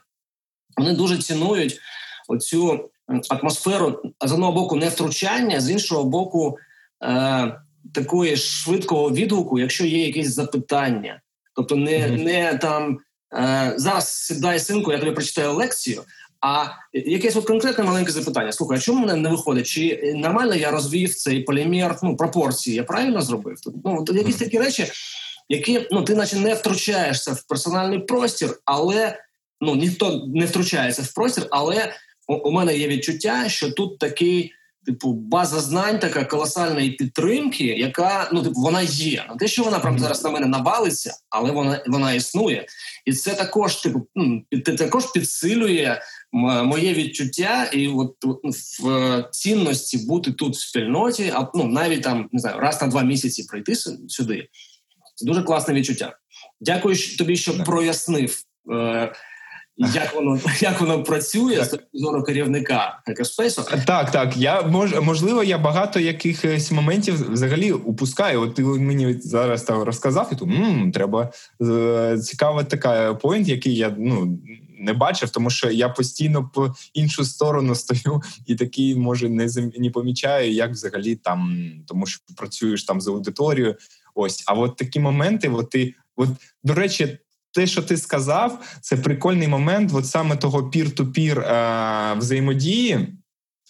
A: вони дуже цінують оцю атмосферу з одного боку не втручання, з іншого боку, е, такої швидкого відгуку, якщо є якісь запитання. Тобто, не, не там Е, зараз сідай синку, я тобі прочитаю лекцію. А якесь от конкретне маленьке запитання. Слухай, а чому мене не виходить? Чи нормально я розвів цей полімер ну, пропорції? Я правильно зробив? Ну, якісь такі речі, які ну, ти наче не втручаєшся в персональний простір, але ну ніхто не втручається в простір, але у, мене є відчуття, що тут такий типу, база знань, така колосальної підтримки, яка ну типу вона є. Не те, що вона прямо зараз на мене навалиться, але вона вона існує, і це також типу ну, під, також підсилює моє відчуття і от в цінності бути тут в спільноті, а ну навіть там не знаю, раз на два місяці прийти сюди. Це дуже класне відчуття. Дякую тобі, що прояснив. Як воно як воно працює з точки зору керівника Хакерспейсу?
B: Так, так. Я мож, можливо, я багато якихось моментів взагалі упускаю. От ти мені зараз там розказав, і то треба е, цікава така поінт, який я ну. Не бачив, тому що я постійно по іншу сторону стою і такий може не не помічаю, як взагалі там, тому що працюєш там з аудиторією. Ось, а от такі моменти, от ти, от до речі, те, що ти сказав, це прикольний момент, от саме того пір-ту-пір е, взаємодії,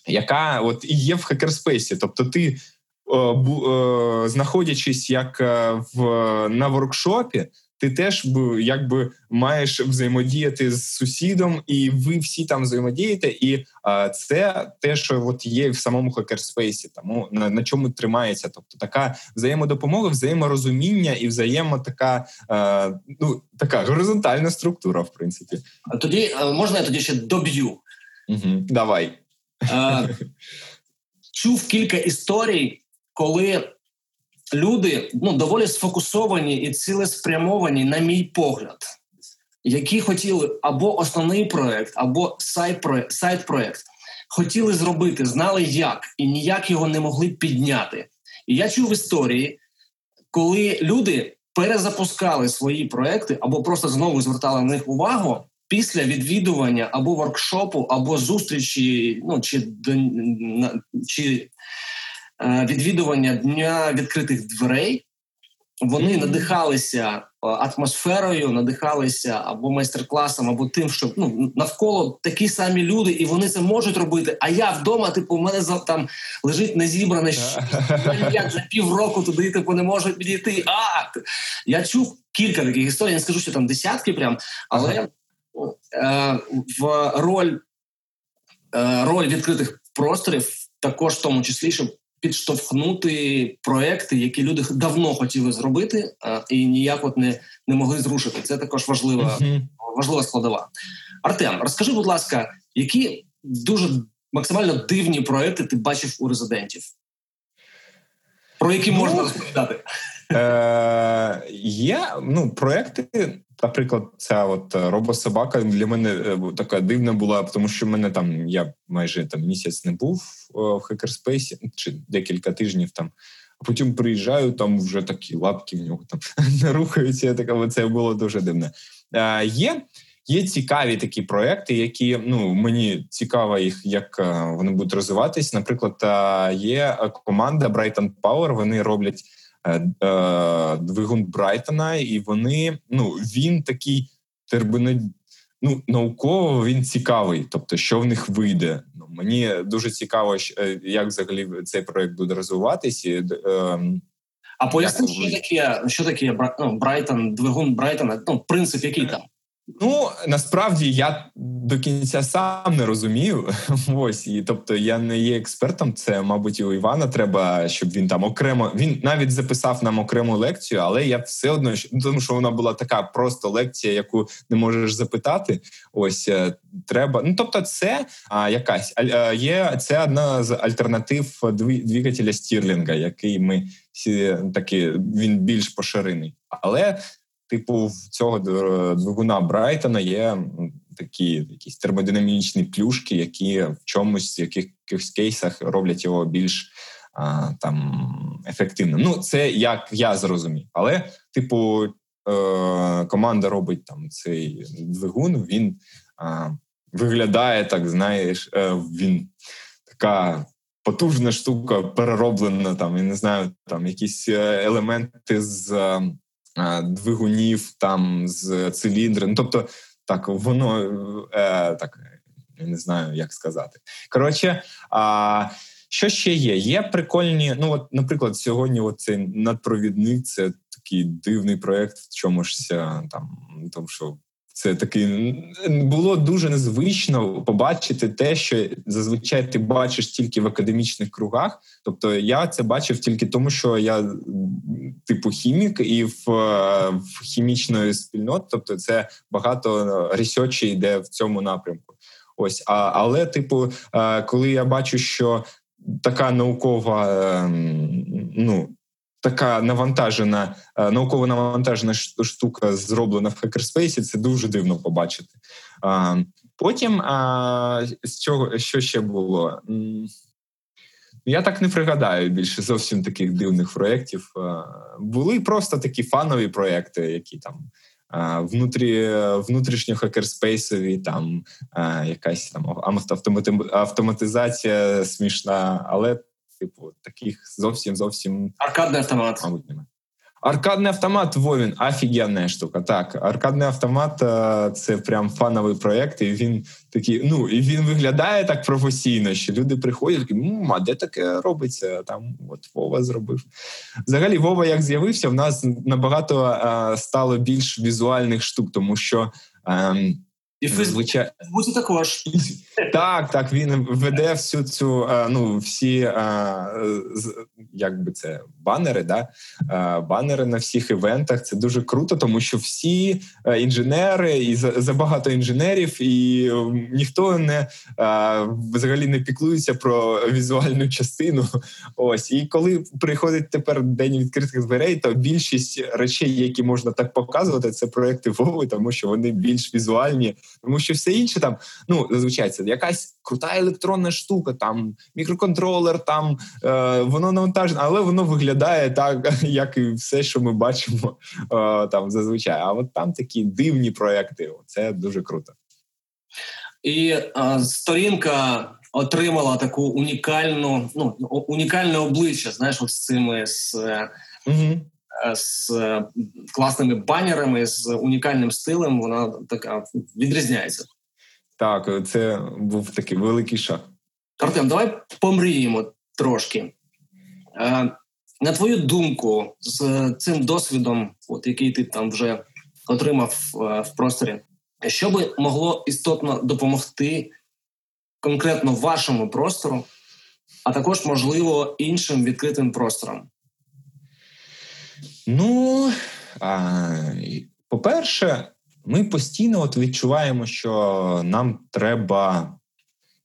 B: яка от і є в хакерспейсі. Тобто, ти, е, е, знаходячись як е, в на воркшопі, ти теж якби маєш взаємодіяти з сусідом, і ви всі там взаємодієте. І а, це те, що от є в самому хакерспейсі, тому на, на чому тримається. Тобто така взаємодопомога, взаєморозуміння і взаємо така а, ну така горизонтальна структура, в принципі.
A: А тоді можна я тоді ще доб'ю?
B: Угу, Давай.
A: Чув кілька історій, коли люди ну, доволі сфокусовані і цілеспрямовані, на мій погляд, які хотіли або основний проект, або сайт проект хотіли зробити, знали як, і ніяк його не могли підняти. І я чув історії, коли люди перезапускали свої проекти або просто знову звертали на них увагу після відвідування або воркшопу, або зустрічі, ну чи чи відвідування дня відкритих дверей. Вони надихалися е, атмосферою, надихалися або майстер-класом, або тим, що ну навколо такі самі люди, і вони це можуть робити. А я вдома, типу, у мене там лежить незібране я вже півроку туди, типу, не можу підійти. А я чув кілька таких історій. Не скажу, що там десятки, прям, але е, в роль е, роль відкритих просторів, також в тому числі, щоб підштовхнути проекти, які люди давно хотіли зробити, і ніяк от не не могли зрушити. Це також важлива uh-huh. важлива складова. Артем, розкажи, будь ласка, які дуже максимально дивні проекти ти бачив у резидентів? Про які можна ну, розповідати?
B: Е, Є ну, проекти, наприклад, ця от робособака для мене е, така дивна була, тому що в мене там я майже там місяць не був в хакерспейсі, чи декілька тижнів там. А потім приїжджаю, там вже такі лапки в нього там не рухаються. Я така, це було дуже дивне. Е, Є є цікаві такі проекти, які ну мені цікаво їх, як е, вони будуть розвиватись. Наприклад, е, є команда Brighton Power, Вони роблять Е, е, двигун Брайтона, і вони ну він такий тербино, ну, науково він цікавий. Тобто, що в них вийде. Ну мені дуже цікаво, е, як взагалі цей проект буде розвиватись. І,
A: а поясни, що таке що таке ну, Брайтон, двигун Брайтона? Ну, принцип який там?
B: Ну насправді я до кінця сам не розумію. Ось і тобто я не є експертом. Це, мабуть, і у Івана треба, щоб він там окремо. Він навіть записав нам окрему лекцію, але я все одно тому, що вона була така просто лекція, яку не можеш запитати. Ось е, треба. Ну тобто, це а, якась а, є це одна з альтернатив двигателя Стірлінга, який ми всі таки він більш поширений, але типу, в цього двигуна Брайтона є такі якісь термодинамічні плюшки, які в чомусь в якихось кейсах роблять його більш а, там ефективним. Ну, це як я зрозумів. Але, типу, е, команда робить там цей двигун, він а, виглядає так, знаєш, е, він така. Потужна штука перероблена там, я не знаю, там якісь е, елементи з двигунів там з циліндри. Ну, тобто, так воно е, так я не знаю, як сказати. Коротше, а, що ще є? Є прикольні. Ну, от, наприклад, сьогодні цей надпровідник це такий дивний проект, в чомусь там, тому що це таки було дуже незвично побачити те, що зазвичай ти бачиш тільки в академічних кругах. Тобто я це бачив тільки тому, що я типу хімік і в, в хімічної спільноти, тобто це багато ресерчі йде в цьому напрямку. Ось, а але, типу, коли я бачу, що така наукова ем, ну така навантажена, е, науково навантажена штука зроблена в хакерспейсі, це дуже дивно побачити. Потім з цього що ще було? Я так не пригадаю більше зовсім таких дивних проєктів. Були просто такі фанові проєкти, які там внутрі, внутрішньо хакерспейсові, там якась там автоматизація смішна, але типу, таких зовсім зовсім
A: аркадний автомат. Мабуть, немає.
B: Аркадний автомат Вовін офігенна штука. Так, аркадний автомат е, це прям фановий проєкт, і він такий. Ну і він виглядає так професійно, що люди приходять, такі, М, а де таке робиться? Там от Вова зробив. Взагалі, Вова, як з'явився, в нас набагато е, стало більш візуальних штук, тому що. Ем,
A: і Фейсбуці також.
B: Так, так, він веде всю цю, ну, всі, як би це, банери, да? банери на всіх івентах. Це дуже круто, тому що всі інженери, і забагато інженерів, і ніхто не взагалі не піклується про візуальну частину. Ось. І коли приходить тепер день відкритих дверей, то більшість речей, які можна так показувати, це проекти Вови, тому що вони більш візуальні. Тому що все інше там, ну зазвичай це якась крута електронна штука, там мікроконтролер, там е, воно навантажене, але воно виглядає так, як і все, що ми бачимо е, там зазвичай. А от там такі дивні проекти. Це дуже круто.
A: І е, сторінка отримала таку унікальну, ну унікальне обличчя. Знаєш, от з цими з. Угу. З класними банерами, з унікальним стилем, вона така відрізняється.
B: Так, це був такий великий шаг.
A: Артем, давай помріємо трошки. Е, на твою думку, з цим досвідом, от який ти там вже отримав е, в просторі, що би могло істотно допомогти конкретно вашому простору, а також, можливо, іншим відкритим просторам?
B: Ну, а, по-перше, ми постійно от відчуваємо, що нам треба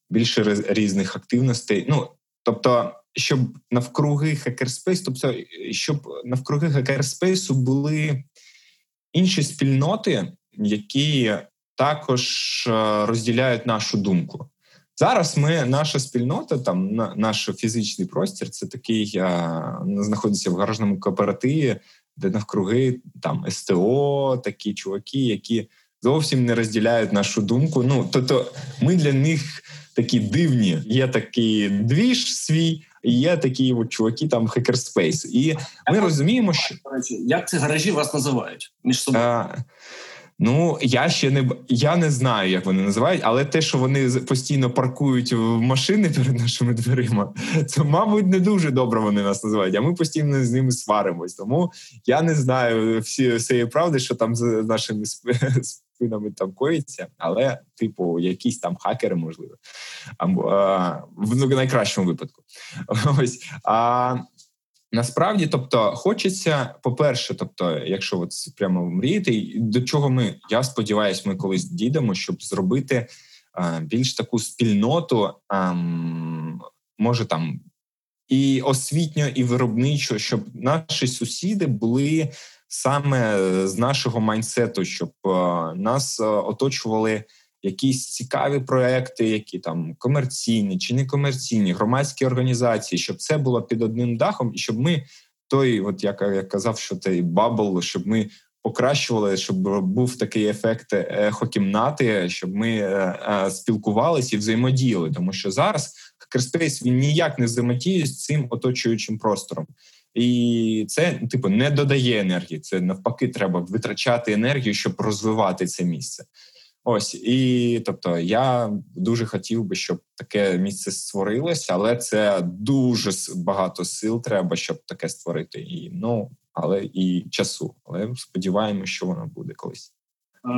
B: більше різних активностей. Ну, тобто, щоб навкруги хакерспейс, тобто, щоб навкруги хакерспейсу були інші спільноти, які також е, розділяють нашу думку. Зараз ми, наша спільнота, там наш фізичний простір, це такий а, знаходиться в гаражному кооперативі, де навкруги там СТО, такі чуваки, які зовсім не розділяють нашу думку. Ну тобто, ми для них такі дивні. Є такий двіж свій, і є такі от чуваки, там хакерспейс. І ми розуміємо, що
A: як ці гаражі вас називають між собою. А,
B: Ну я ще не я не знаю, як вони називають, але те, що вони постійно паркують машини перед нашими дверима, це мабуть не дуже добре. Вони нас називають. А ми постійно з ними сваримось. Тому я не знаю всі всієї правди, що там з нашими спинами там коїться, але, типу, якісь там хакери, можливо, а, в найкращому випадку. Ось а Насправді, тобто, хочеться, по-перше, тобто, якщо от прямо мріяти, до чого ми, я сподіваюся, ми колись дійдемо, щоб зробити а, більш таку спільноту, а, може там і освітньо, і виробничо, щоб наші сусіди були саме з нашого mindset-у, щоб а, нас оточували якісь цікаві проекти, які там комерційні чи не комерційні, громадські організації, щоб це було під одним дахом, і щоб ми той, от як я казав, що той бабл, щоб ми покращували, щоб був такий ефект ехо-кімнати, щоб ми е, е, спілкувалися і взаємодіяли, тому що зараз Hackerspace, він ніяк не взаємодіє з цим оточуючим простором. І це типу не додає енергії. Це навпаки, треба витрачати енергію, щоб розвивати це місце. Ось і тобто, я дуже хотів би, щоб таке місце створилось, але це дуже багато сил треба, щоб таке створити. І ну але і часу. Але сподіваємося, що воно буде колись.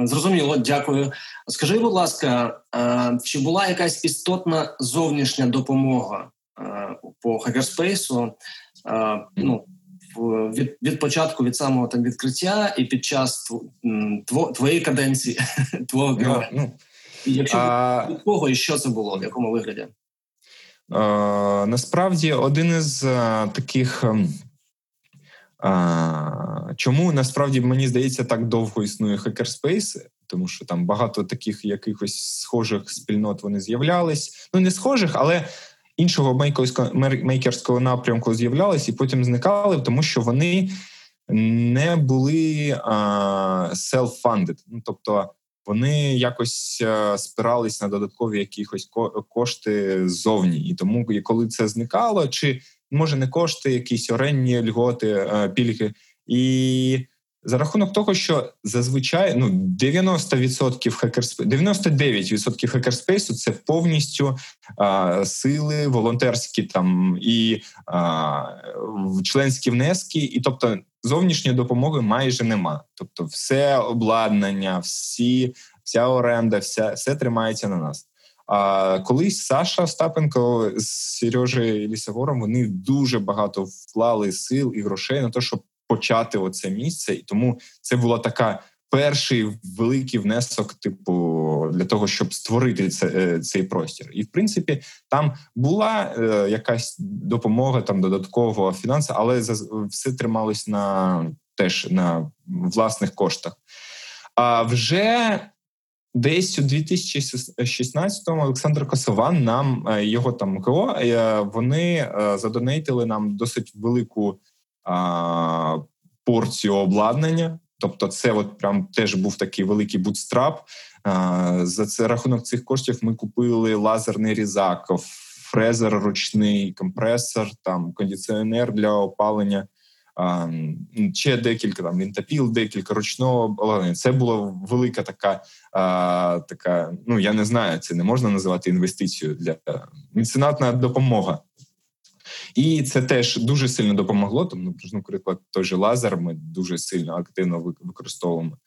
A: Зрозуміло, дякую. Скажи, будь ласка, чи була якась істотна зовнішня допомога по хакерспейсу? Ну від від початку, від самого там відкриття, і під час тво, твоєї каденції твого керування. Ну, Якщо а... від кого і що це було, в якому вигляді?
B: А, насправді один із а, таких. Ем, а, Чому насправді мені здається так довго існує хакерспейс, тому що там багато таких якихось схожих спільнот вони з'являлись. Ну не схожих, але іншого мейкерського напрямку з'являлись і потім зникали, тому що вони не були self-funded. Ну тобто вони якось спирались на додаткові якісь кошти ззовні. І тому, коли це зникало, чи може не кошти, якісь оренні льготи, пільги і за рахунок того, що зазвичай ну 90% хакерспейсу, 99% хакерспейсу це повністю а, сили волонтерські там і а, членські внески, і тобто зовнішньої допомоги майже нема. Тобто, все обладнання, всі, вся оренда, вся все тримається на нас. А колись Саша Остапенко з Сережею Лісогором вони дуже багато вклали сил і грошей на те, щоб почати оце місце, і тому це була така. Перший великий внесок, типу, для того, щоб створити це, е, цей простір, і в принципі там була е, якась допомога, там додатково фінанси, але все трималось на теж на власних коштах. А вже Десь у 2016-му Олександр Косован нам його там КО, вони задонейтили нам досить велику порцію обладнання. Тобто, це от прям теж був такий великий бутстрап. За це рахунок цих коштів ми купили лазерний різак, фрезер ручний компресор, там кондиціонер для опалення. Ще декілька там лінтапіл, декілька ручного обладнання. Це була велика така, а, така. Ну я не знаю, це не можна називати інвестицією для меценатна допомога. І це теж дуже сильно допомогло. Тому, наприклад, той же лазер ми дуже сильно активно використовуємо.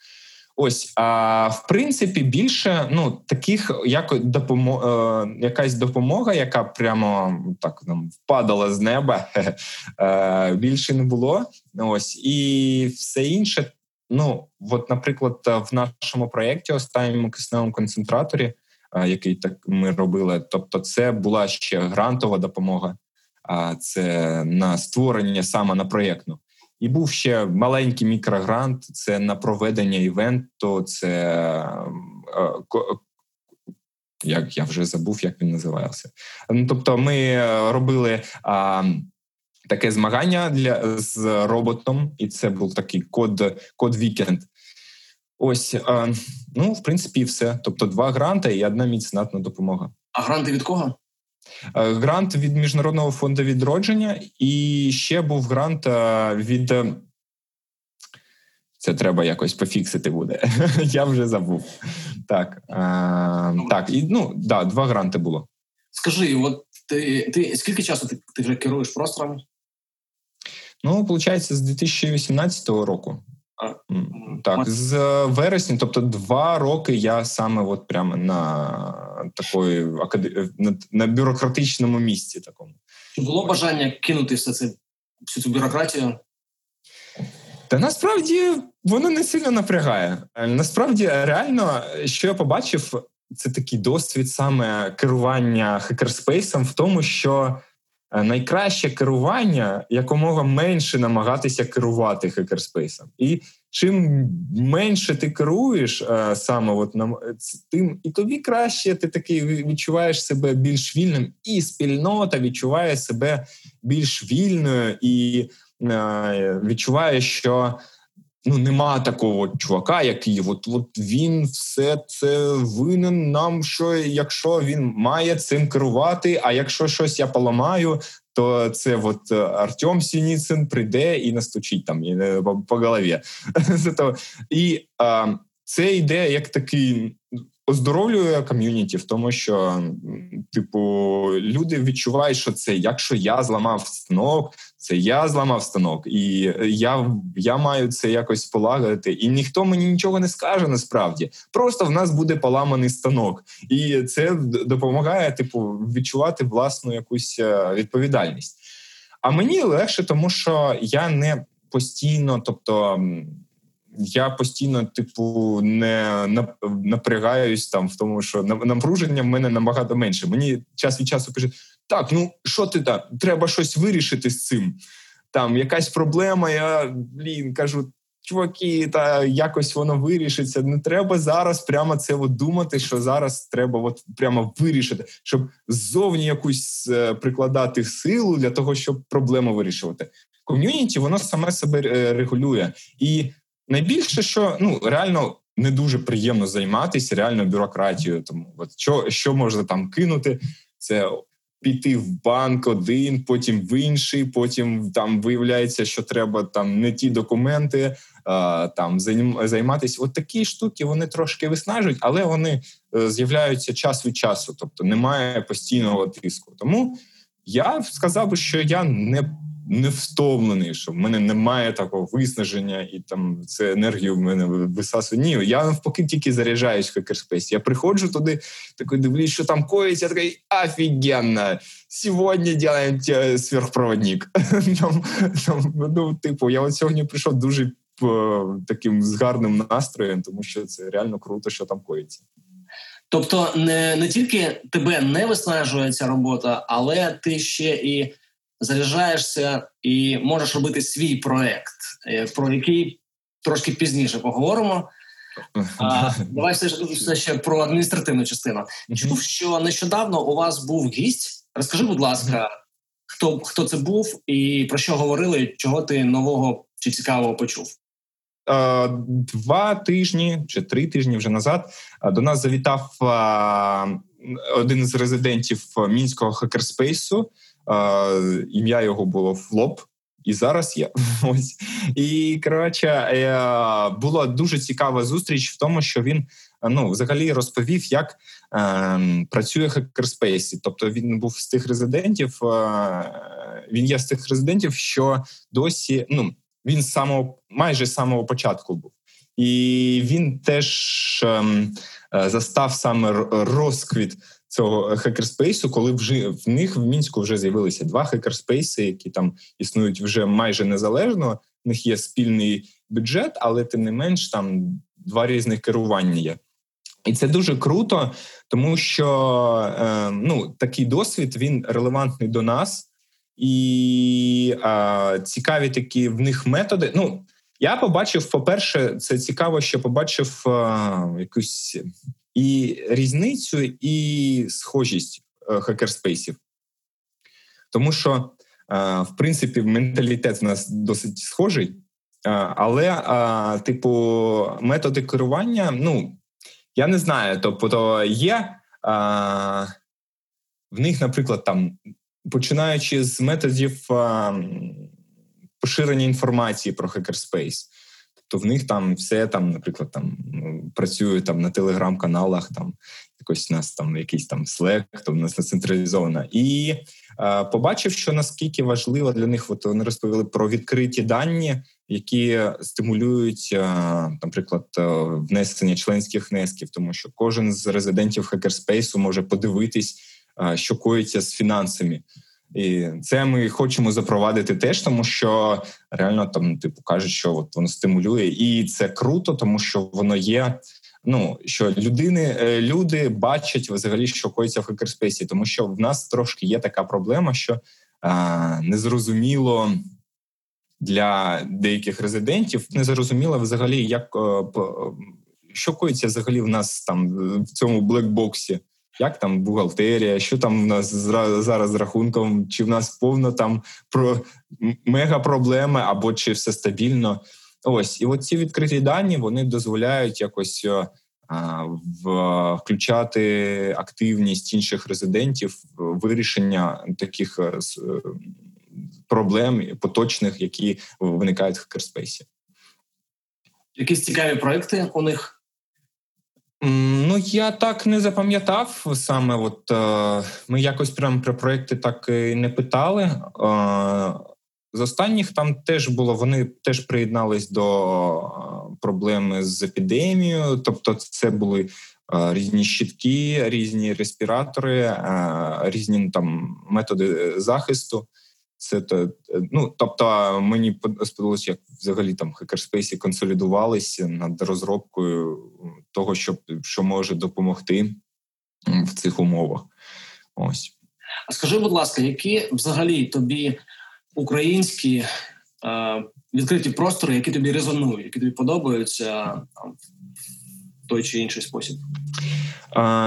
B: Ось, а в принципі, більше ну таких як допомог, е, якась допомога, яка прямо так нам впадала з неба, е, більше не було. Ось і все інше. Ну, от, наприклад, в нашому проєкті останньому кисневому концентраторі, е, який так ми робили, тобто, це була ще грантова допомога а це на створення саме на проєктну. І був ще маленький мікрогрант. Це на проведення івенту. Це е, як я вже забув, як він називався. Ну, тобто, ми робили а, таке змагання для з роботом, і це був такий код код вікенд. Ось а, ну в принципі, все. Тобто, два гранти і одна міцнатна допомога.
A: А гранти від кого?
B: Е, грант від Міжнародного фонду відродження, і ще був грант е, від. Е, це треба якось пофіксити буде. Я вже забув. Так, а, так, і ну да, два гранти було.
A: Скажи, от ти ти скільки часу ти, ти вже керуєш просторами?
B: Ну, виходить, з 2018 року. Так, з вересня, тобто два роки я саме от прямо на такої на, на бюрократичному місці. Такому
A: Чи було бажання кинути все це всю цю бюрократію?
B: Та насправді воно не сильно напрягає. Насправді, реально, що я побачив, це такий досвід саме керування хакерспейсом в тому, що Е, найкраще керування якомога менше намагатися керувати хакерспейсом. І чим менше ти керуєш е, саме, от тим і тобі краще, ти такий відчуваєш себе більш вільним, і спільнота відчуває себе більш вільною і е, відчуває, що ну нема такого чувака, який от от він все це винен нам. Що якщо він має цим керувати? А якщо щось я поламаю, то це от Артем Сініцин прийде і настучить там по, по голові. І це йде як такий оздоровлює ком'юніті в тому, що типу люди відчувають, що це якщо я зламав станок, це я зламав станок, і я я маю це якось полагодити. І ніхто мені нічого не скаже насправді. Просто в нас буде поламаний станок, і це допомагає, типу, відчувати власну якусь е, відповідальність. А мені легше, тому що я не постійно, тобто я постійно, типу, не напрягаюсь там в тому, що напруження в мене набагато менше. Мені час від часу кажуть, так, ну що ти там, треба щось вирішити з цим. Там якась проблема. Я блін кажу. Чуваки, та якось воно вирішиться. Не треба зараз прямо це от думати, що зараз треба от прямо вирішити, щоб ззовні якусь е, прикладати силу для того, щоб проблему вирішувати. Ком'юніті воно саме себе е, регулює, і найбільше, що ну реально не дуже приємно займатися реально бюрократією. Тому от що, що можна там кинути, це. Піти в банк один, потім в інший. Потім там виявляється, що треба там не ті документи, а, там займатися. От такі штуки вони трошки виснажують, але вони е, з'являються час від часу, тобто немає постійного тиску. Тому я сказав би, що я не не втомлений, що в мене немає такого виснаження, і там це енергію в мене висасує. Ні, я навпаки тільки заряджаюсь в хакерспейс. Я приходжу туди, такий дивлюсь, що там коїться, такий офігенно, сьогодні делаем сверхпроводник. там, там, ну, типу, я от сьогодні прийшов дуже таким з гарним настроєм, тому що це реально круто, що там коїться.
A: Тобто не не тільки тебе не виснажує ця робота, але ти ще і заряджаєшся і можеш робити свій проект, е, про який трошки пізніше поговоримо. А, Давай все, все ще про адміністративну частину. Чув, що нещодавно у вас був гість. Розкажи, будь ласка, хто хто це був і про що говорили, чого ти нового чи цікавого почув?
B: Два тижні чи три тижні вже назад до нас завітав один з резидентів мінського хакерспейсу. Ім'я його було Флоп. І зараз є ось і коротше е, була дуже цікава зустріч в тому, що він ну взагалі розповів, як е, працює хакерспейсі. Тобто він був з тих резидентів. Е, він є з тих резидентів, що досі ну він з самого майже з самого початку був, і він теж е, застав саме розквіт цього хакерспейсу, коли вже в них в мінську вже з'явилися два хакерспейси, які там існують вже майже незалежно. В них є спільний бюджет, але тим не менш там два різних керування є. І це дуже круто, тому що е, ну такий досвід він релевантний до нас, і е, цікаві такі в них методи. Ну я побачив, по-перше, це цікаво, що побачив е, якусь і різницю, і схожість е, хакерспейсів. Тому що, е, в принципі, менталітет в нас досить схожий, е, але, типу, методи керування, ну, я не знаю. Тобто є в них, наприклад, там, починаючи з методів поширення інформації про хакерспейс то в них там все там, наприклад, там ну, працює там на телеграм-каналах, там якось у нас там якийсь там Slack, то в нас не централізована. І е, побачив, що наскільки важливо для них, от вони розповіли про відкриті дані, які стимулюють, е, наприклад, е, внесення членських внесків, тому що кожен з резидентів хакерспейсу може подивитись, е, що коїться з фінансами. І це ми хочемо запровадити теж, тому що реально там типу кажуть, що от воно стимулює, і це круто, тому що воно є. Ну що людини, е, люди бачать взагалі, що коїться в хакерспейсі, тому що в нас трошки є така проблема, що а, незрозуміло для деяких резидентів, незрозуміло взагалі, як е, що коїться взагалі в нас там в цьому блекбоксі як там бухгалтерія, що там в нас зараз з рахунком, чи в нас повно там про мега проблеми, або чи все стабільно. Ось і от ці відкриті дані вони дозволяють якось е, в включати активність інших резидентів вирішення таких е, е, проблем поточних, які виникають в хакерспейсі.
A: Якісь цікаві проекти у них
B: Ну, я так не запам'ятав саме. От е, ми якось прямо про проекти так і не питали. Е, з останніх там теж було, вони теж приєднались до е, проблеми з епідемією, тобто, це були е, різні щитки, різні респіратори, е, різні там методи захисту. Це то, ну тобто мені сподобалось, як взагалі там хакерспейсі консолідувалися над розробкою того, що що може допомогти в цих умовах. Ось
A: а скажи, будь ласка, які взагалі тобі українські е, відкриті простори, які тобі резонують, які тобі подобаються там, в той чи інший спосіб?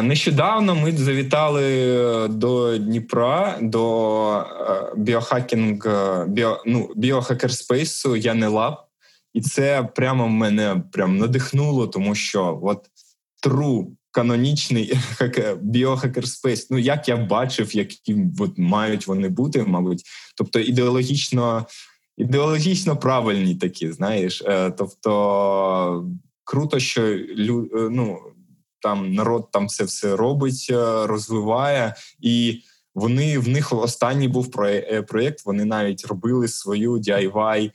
B: Нещодавно ми завітали до Дніпра до е, біохакінг біо, ну, біохакерспейсу Янелаб, і це прямо мене прям надихнуло, тому що от true канонічний біохакерспейс, ну як я бачив, які от мають вони бути, мабуть, тобто ідеологічно. Ідеологічно правильні такі, знаєш, е, тобто круто, що е, ну, там народ там це все робить, е, розвиває, і вони в них останній був е, проєкт, Вони навіть робили свою DIY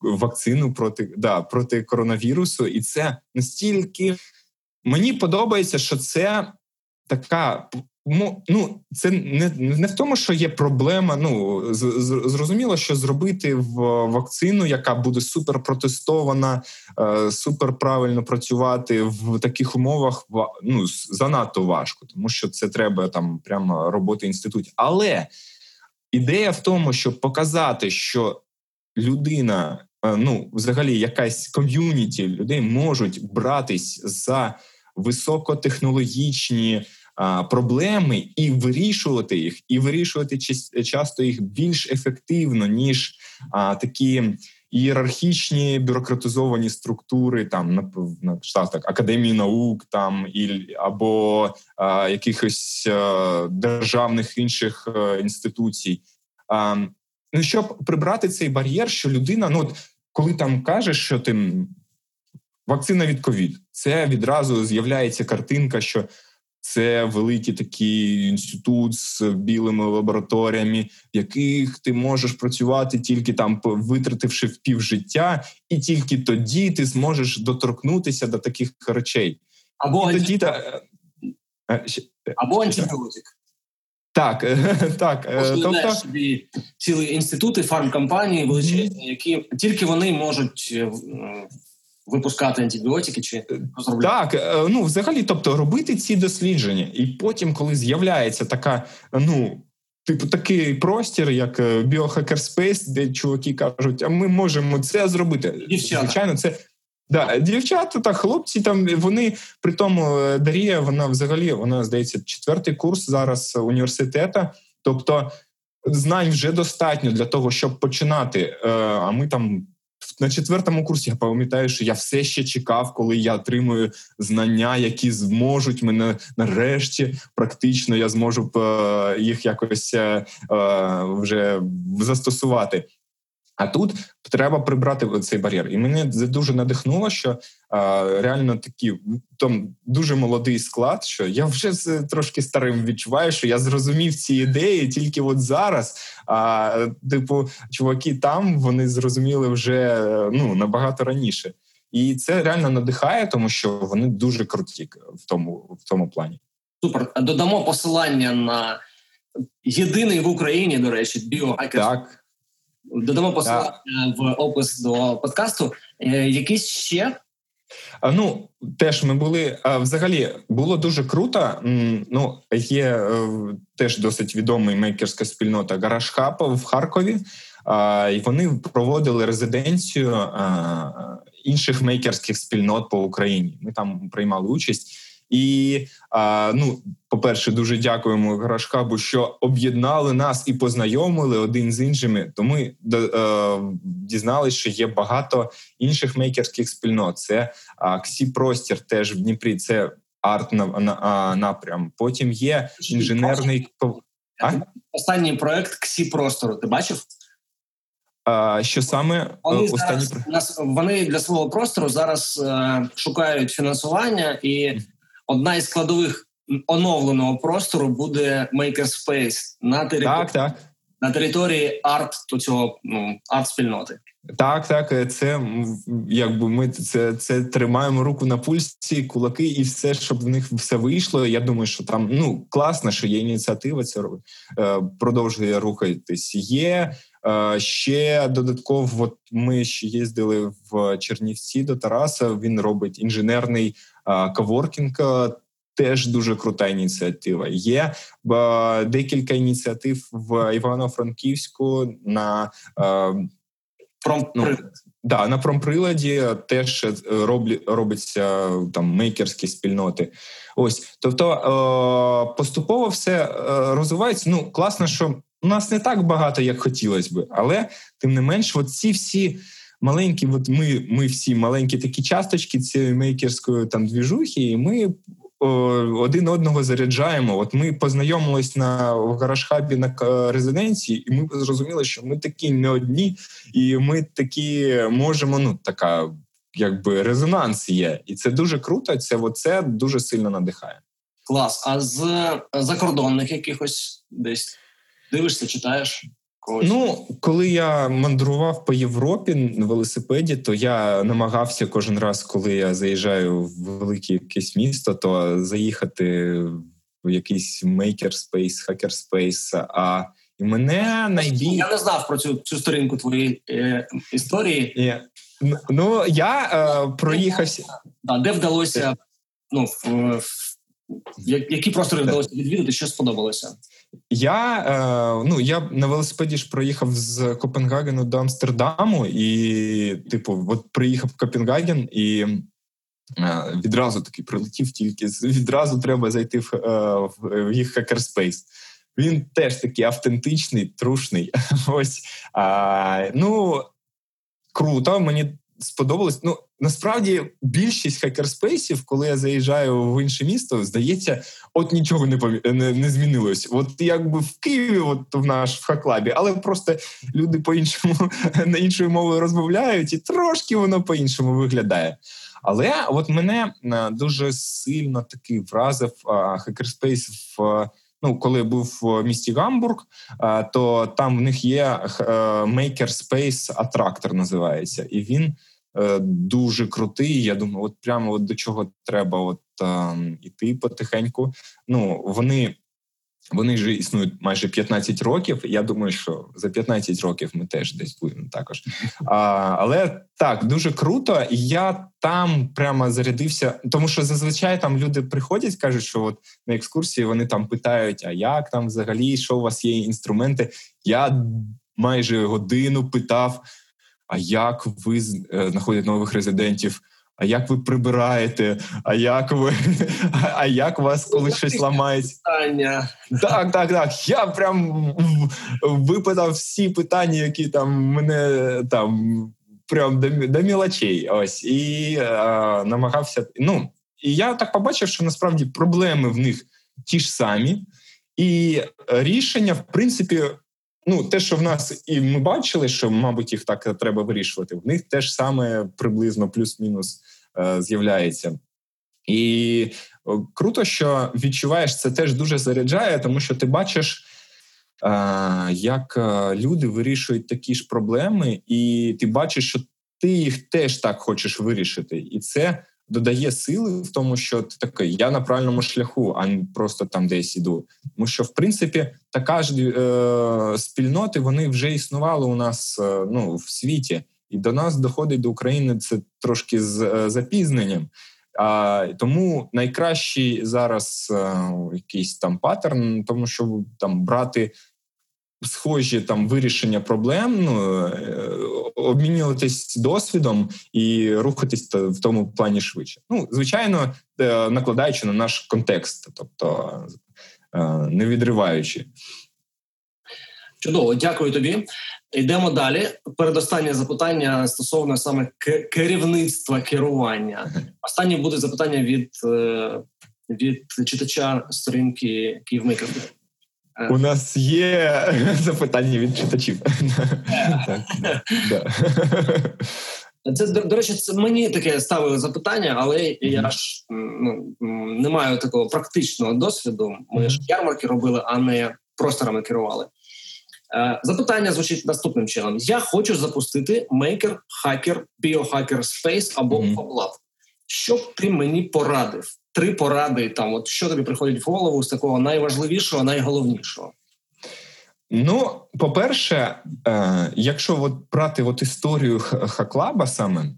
B: вакцину проти да, проти коронавірусу, і це настільки мені подобається, що це така Ну, це не не в тому, що є проблема. Ну з зрозуміло, що зробити в вакцину, яка буде супер протестована, е, супер правильно працювати в таких умовах. ну, занадто важко, тому що це треба там прямо роботи інститутів. Але ідея в тому, щоб показати, що людина ну, взагалі, якась ком'юніті людей можуть братись за високотехнологічні проблеми і вирішувати їх, і вирішувати часто їх більш ефективно, ніж такі ієрархічні бюрократизовані структури, там на на так, академії наук, там і або а, якихось а, державних інших а, інституцій. Ну щоб прибрати цей бар'єр, що людина, ну от коли там кажеш, що ти вакцина від ковід, це відразу з'являється картинка, що це великий такий інститут з білими лабораторіями, в яких ти можеш працювати тільки там витративши в півжиття, і тільки тоді ти зможеш доторкнутися до таких речей.
A: Або тоді та... Е, або антибіотик.
B: Так, так.
A: Е, тобто... собі цілі інститути, фармкомпанії величезні, які тільки вони можуть випускати антибіотики чи розробляти?
B: Так, е, ну взагалі, тобто робити ці дослідження, і потім, коли з'являється така, ну. Типу такий простір, як е, біохакерспейс, де чуваки кажуть, а ми можемо це зробити.
A: Дівчата.
B: Звичайно, це да, дівчата та хлопці. Там вони при тому е, Дарія, вона взагалі вона здається четвертий курс зараз університету. Тобто знань вже достатньо для того, щоб починати. А ми там на четвертому курсі я пам'ятаю, що я все ще чекав, коли я отримую знання, які зможуть мене нарешті практично я зможу е, їх якось е, е, вже застосувати. А тут треба прибрати цей бар'єр, і мене це дуже надихнуло, що а, реально такі там дуже молодий склад. Що я вже з трошки старим відчуваю, що я зрозумів ці ідеї тільки от зараз. А типу, чуваки там вони зрозуміли вже ну набагато раніше, і це реально надихає, тому що вони дуже круті в тому в тому плані.
A: Супер. Додамо посилання на єдиний в Україні, до речі, біохакер.
B: Так.
A: Додамо посилання в опис до подкасту. Е, якісь ще?
B: Ну теж ми були взагалі було дуже круто. Ну є е, теж досить відомий мейкерська спільнота Гараж Хаб в Харкові, і вони проводили резиденцію інших мейкерських спільнот по Україні. Ми там приймали участь. І ну, по-перше, дуже дякуємо Грашкабу, що об'єднали нас і познайомили один з іншими. То ми е, дізналися, що є багато інших мейкерських спільнот. Це Ксі Простір, теж в Дніпрі. Це арт на, на напрям. Потім є інженерний
A: а? останній проект Ксі Простору. Ти бачив?
B: А, Що саме
A: вони останні зараз, вони для свого простору зараз е, шукають фінансування і одна із складових оновленого простору буде Makerspace на території
B: так, так.
A: на території арт то цього ну арт спільноти.
B: Так, так, це якби ми це це тримаємо руку на пульсі, кулаки, і все, щоб в них все вийшло. Я думаю, що там ну класно, що є ініціатива. Це е, продовжує рухатись. Є е, ще додатково. От ми ще їздили в Чернівці до Тараса. Він робить інженерний каворкінг. Теж дуже крута ініціатива. Є декілька ініціатив в Івано-Франківську на
A: Промприлад. Ну,
B: да, на промприладі теж роблі, робиться там мейкерські спільноти. Ось, тобто е, поступово все е, розвивається. Ну класно, що у нас не так багато, як хотілося би, але тим не менш, от ці всі маленькі, от ми ми всі маленькі такі часточки цієї мейкерської там двіжухи, і ми один одного заряджаємо. От ми познайомились на в гаражхабі на резиденції, і ми зрозуміли, що ми такі не одні, і ми такі можемо. Ну така якби резонанс є, і це дуже круто. Це оце дуже сильно надихає.
A: Клас. А з закордонних якихось десь дивишся, читаєш?
B: Когось? Ну, коли я мандрував по Європі на велосипеді, то я намагався кожен раз, коли я заїжджаю в велике якесь місто, то заїхати в якийсь мейкерспейс, хакерспейс. А і мене найбільше...
A: я не знав про цю цю сторінку твоєї е, історії.
B: Yeah. Ну я е, проїхався.
A: Да, де вдалося ну, в, в Які простори вдалося відвідати, що сподобалося?
B: Я е, ну я на велосипеді ж проїхав з Копенгагену до Амстердаму, і, типу, от приїхав в Копенгаген і е, відразу таки прилетів, тільки відразу треба зайти в, е, в їх хакерспейс. Він теж такий автентичний, трушний. Ось а, ну круто. Мені сподобалось. Ну насправді більшість хакерспейсів, коли я заїжджаю в інше місто, здається, от нічого не помі... не, не змінилось. От якби в Києві, от в наш в хаклабі, але просто люди по іншому на іншою мовою розмовляють, і трошки воно по іншому виглядає. Але от мене е, дуже сильно таки вразив хакерспейс в ну, коли був в місті Гамбург, то там в них є е, Makerspace Attractor називається, і він е, дуже крутий. Я думаю, от прямо от до чого треба от іти потихеньку. Ну вони вони вже існують майже 15 років. Я думаю, що за 15 років ми теж десь будемо також. А, Але так дуже круто. І я там прямо зарядився, тому що зазвичай там люди приходять, кажуть, що от на екскурсії вони там питають: а як там взагалі, що у вас є інструменти? Я майже годину питав: а як ви е, знаходите нових резидентів? А як ви прибираєте, а як ви а як у вас коли щось ламається? Так, так, так. Я прям випитав всі питання, які там мене там прям до, до мілочей. Ось і а, намагався. Ну і я так побачив, що насправді проблеми в них ті ж самі, і рішення, в принципі. Ну, те, що в нас і ми бачили, що, мабуть, їх так треба вирішувати. В них теж саме приблизно плюс-мінус Е, з'являється. І круто, що відчуваєш це теж дуже заряджає, тому що ти бачиш, е, як е, люди вирішують такі ж проблеми, і ти бачиш, що ти їх теж так хочеш вирішити, і це додає сили в тому, що ти такий я на правильному шляху, а не просто там десь іду. Тому що, в принципі, така ж е, спільноти вони вже існували у нас е, ну в світі. І до нас доходить до України це трошки з е, запізненням. А тому найкращий зараз а, е, якийсь там паттерн, тому що там брати схожі там вирішення проблем, ну е, обмінюватись досвідом і рухатись в тому плані швидше. Ну, звичайно, накладаючи на наш контекст, тобто не відриваючи.
A: Чудово, дякую тобі. Йдемо далі. Передостаннє запитання стосовно саме керівництва керування. Останнє буде запитання від е, від читача сторінки Київмейкер.
B: У нас є запитання від читачів.
A: Це до речі, це мені таке ставили запитання, але я ж ну, не маю такого практичного досвіду. Ми ж ярмарки робили, а не просторами керували. Е, запитання звучить наступним чином: я хочу запустити Maker, Hacker, Biohacker Space або FabLab. Що б ти мені порадив? Три поради там, от що тобі приходить в голову з такого найважливішого, найголовнішого.
B: Ну, по-перше, е, якщо от брати от історію Хаклаба саме,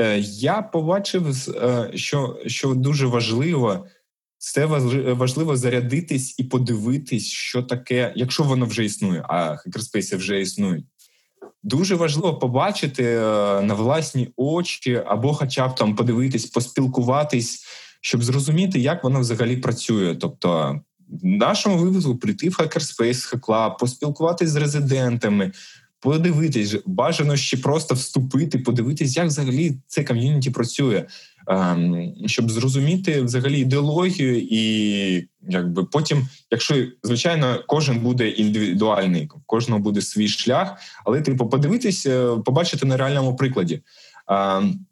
B: е, я побачив, е, що що дуже важливо це важливо зарядитись і подивитись, що таке, якщо воно вже існує, а хакерспейси вже існують. Дуже важливо побачити е, на власні очі, або, хоча б там подивитись, поспілкуватись, щоб зрозуміти, як воно взагалі працює. Тобто, в нашому випадку прийти в Hackerspace, Hacklab, поспілкуватись з резидентами, подивитись, бажано ще просто вступити, подивитись, як взагалі це ком'юніті працює. Ем, щоб зрозуміти взагалі ідеологію, і якби потім, якщо звичайно, кожен буде індивідуальний, в кожного буде свій шлях, але типу подивитися, побачити на реальному прикладі. Ем,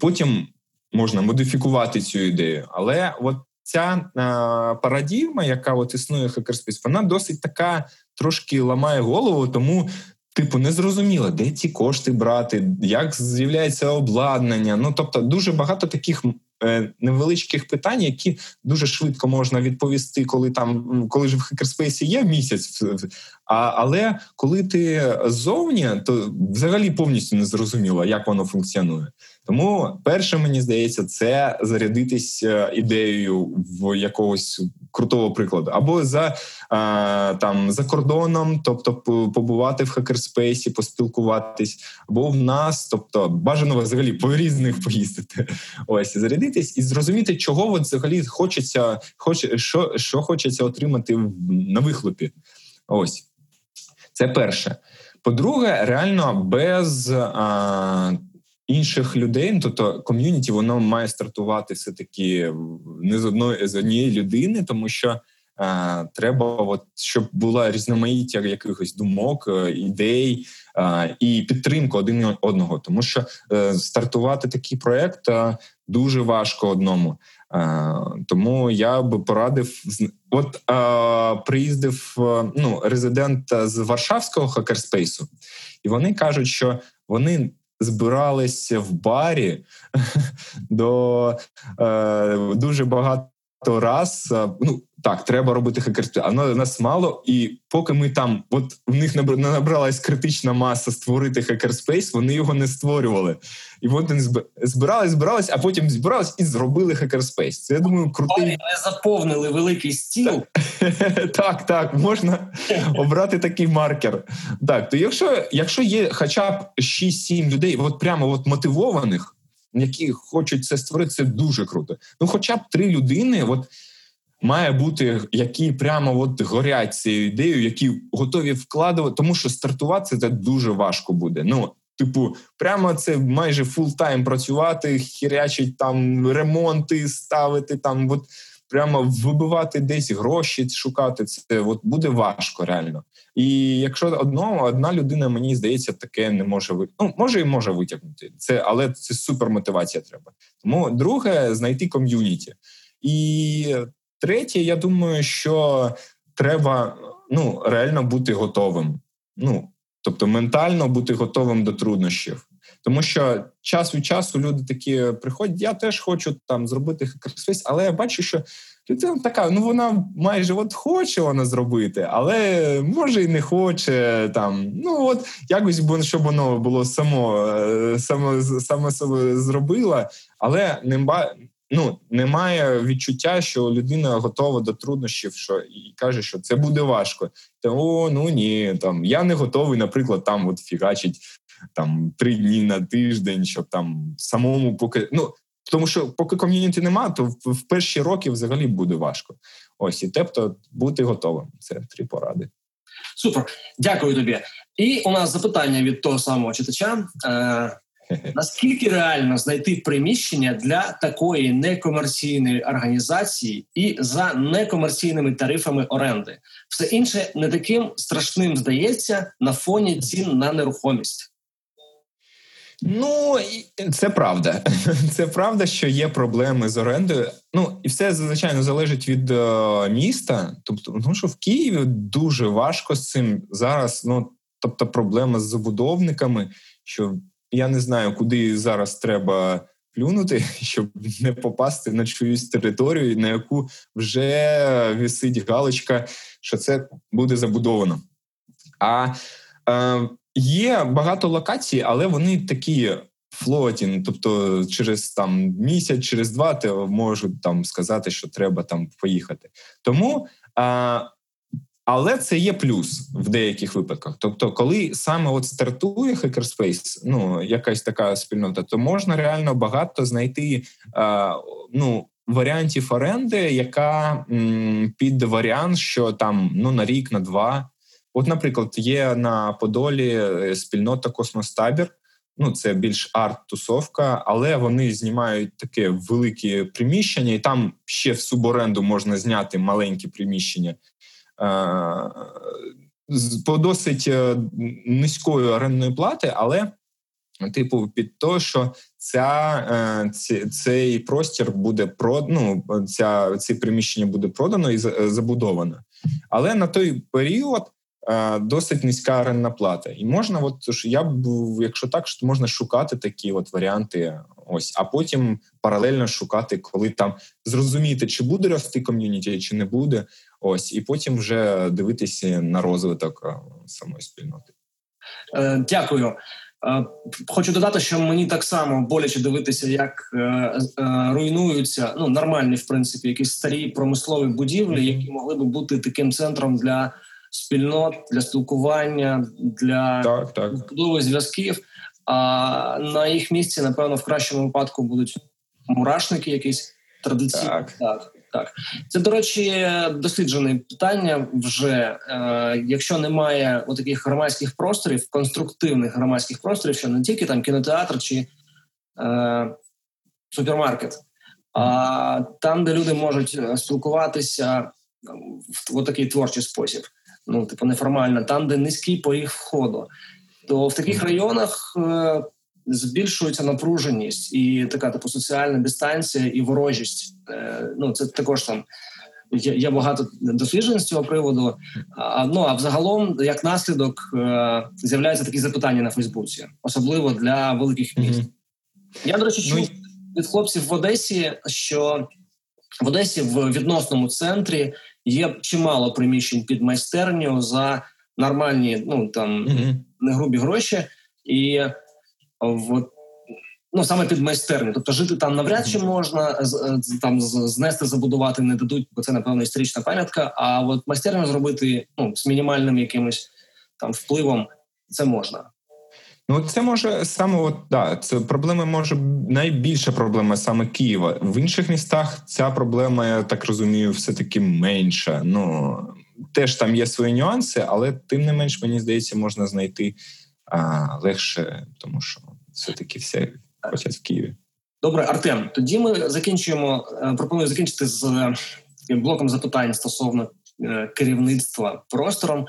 B: потім можна модифікувати цю ідею, але от ця е, парадігма, яка от існує хакерспейс, вона досить така трошки ламає голову, тому Типу, не зрозуміло, де ці кошти брати, як з'являється обладнання. Ну тобто, дуже багато таких невеличких питань, які дуже швидко можна відповісти, коли там коли ж в хакерспейсі є місяць. А, Але коли ти ззовні, то взагалі повністю не зрозуміло, як воно функціонує. Тому перше, мені здається, це зарядитись е, ідеєю в якогось крутого прикладу, або за а, там за кордоном, тобто побувати в хакерспейсі, поспілкуватись, або в нас, тобто бажано взагалі по різних поїздити. Ось зарядитись і зрозуміти, чого от взагалі хочеться, хоч що, що хочеться отримати на вихлопі. Ось це перше. По-друге, реально без а, інших людей, ну, тобто ком'юніті, воно має стартувати все таки не з одної з однієї людини, тому що а, треба, от щоб була різноманіття якихось думок, е, ідей а, і підтримка один одного, тому що а, е, стартувати такий проект дуже важко одному. Тому я би порадив от а, приїздив ну резидент з Варшавського хакерспейсу, і вони кажуть, що вони збиралися в барі до е, дуже багато раз. Е, ну так, треба робити хакерство, а нас мало. І поки ми там, от в них не набралась критична маса створити хакерспейс, вони його не створювали. І от вони збирались, збирались, а потім збирались і зробили хакерспейс. Це я думаю, крутий. Вони
A: заповнили великий стіл.
B: Так, так, можна обрати такий маркер. Так, то якщо якщо є хоча б 6-7 людей, от прямо от мотивованих, які хочуть це створити, це дуже круто. Ну, хоча б три людини, от має бути, які прямо от горять цією ідеєю, які готові вкладувати, тому що стартувати це дуже важко буде. Ну типу, прямо це майже full-time працювати, херячить там ремонти, ставити там, от прямо вибивати десь гроші, шукати це. От буде важко реально. І якщо одного одна людина, мені здається, таке не може ви... ну, може і може витягнути це, але це супер мотивація треба. Тому друге знайти ком'юніті. І Третє, я думаю, що треба ну, реально бути готовим. Ну, Тобто ментально бути готовим до труднощів. Тому що час від часу люди такі приходять, я теж хочу там зробити хакерспейс, але я бачу, що людина така, ну вона майже от хоче вона зробити, але може і не хоче там. Ну от якось щоб воно було само е, само, саме себе зробило, але не ну немає відчуття, що людина готова до труднощів, що і каже, що це буде важко. Та о, ну ні, там я не готовий, наприклад, там от фігачить там три дні на тиждень, щоб там самому поки ну. Тому що поки ком'юніті немає, то в перші роки взагалі буде важко. Ось і тобто бути готовим. Це три поради.
A: Супер, дякую тобі. І у нас запитання від того самого читача. Е, Наскільки реально знайти приміщення для такої некомерційної організації і за некомерційними тарифами оренди? Все інше не таким страшним здається на фоні цін на нерухомість.
B: Ну це правда. Це правда, що є проблеми з орендою. Ну і все звичайно залежить від е, міста. Тобто, ну що в Києві дуже важко з цим зараз. Ну тобто, проблема з забудовниками, що я не знаю, куди зараз треба плюнути, щоб не попасти на чиюсь територію, на яку вже висить галочка, що це буде забудовано. А е, є багато локацій, але вони такі. Флотін, тобто через там місяць, через два ти можуть там сказати, що треба там поїхати. Тому а, але це є плюс в деяких випадках. Тобто, коли саме от стартує Hackerspace, ну якась така спільнота, то можна реально багато знайти а, ну, варіантів оренди, яка м, під варіант, що там ну на рік, на два. От, наприклад, є на Подолі е, спільнота Космостабір. Ну, це більш арт-тусовка, але вони знімають таке велике приміщення, і там ще в суборенду можна зняти маленькі приміщення по досить е, низької орендної плати, але типу під те, що ця е, цей простір буде про ну, ця це приміщення буде продано і забудовано. Але на той період. Е, досить низька орендна плата, і можна, от я б якщо так, що можна шукати такі от варіанти Ось, а потім паралельно шукати, коли там зрозуміти, чи буде рости ком'юніті, чи не буде. Ось, і потім вже дивитися на розвиток е, самої спільноти.
A: Е, Дякую. Е, хочу додати, що мені так само боляче дивитися, як е, е, руйнуються ну нормальні, в принципі, якісь старі промислові будівлі, які могли би бути таким центром для спільнот, для спілкування, для
B: так, так.
A: будови зв'язків. А на їх місці, напевно, в кращому випадку будуть мурашники, якісь традиційні.
B: Так.
A: так. Так, це до речі, досліджене питання. Вже е, якщо немає таких громадських просторів, конструктивних громадських просторів, що не тільки там кінотеатр чи е, супермаркет, а там, де люди можуть е, спілкуватися в, в такий творчий спосіб, ну типу неформально, там, де низький поріг входу, то в таких районах. Е, збільшується напруженість і така типу соціальна дистанція і ворожість. Е, ну це також там є, багато досліджень з цього приводу. А, ну а взагалом, як наслідок, е, з'являються такі запитання на Фейсбуці, особливо для великих міст. Mm-hmm. Я до речі, чув ну, від хлопців в Одесі, що в Одесі в відносному центрі є чимало приміщень під майстерню за нормальні, ну там mm-hmm. не грубі гроші і в ну саме під майстерню. Тобто жити там навряд чи можна там знести, забудувати не дадуть, бо це напевно історична пам'ятка. А от майстерню зробити ну з мінімальним якимось там впливом це можна.
B: Ну, це може саме от да, це проблема може найбільша проблема саме Києва. В інших містах ця проблема, я так розумію, все таки менша. Ну теж там є свої нюанси, але тим не менш мені здається, можна знайти а, легше, тому що все-таки все хочуть в Києві.
A: Добре, Артем. Тоді ми закінчуємо. Е, пропоную закінчити з е, блоком запитань стосовно е, керівництва простором.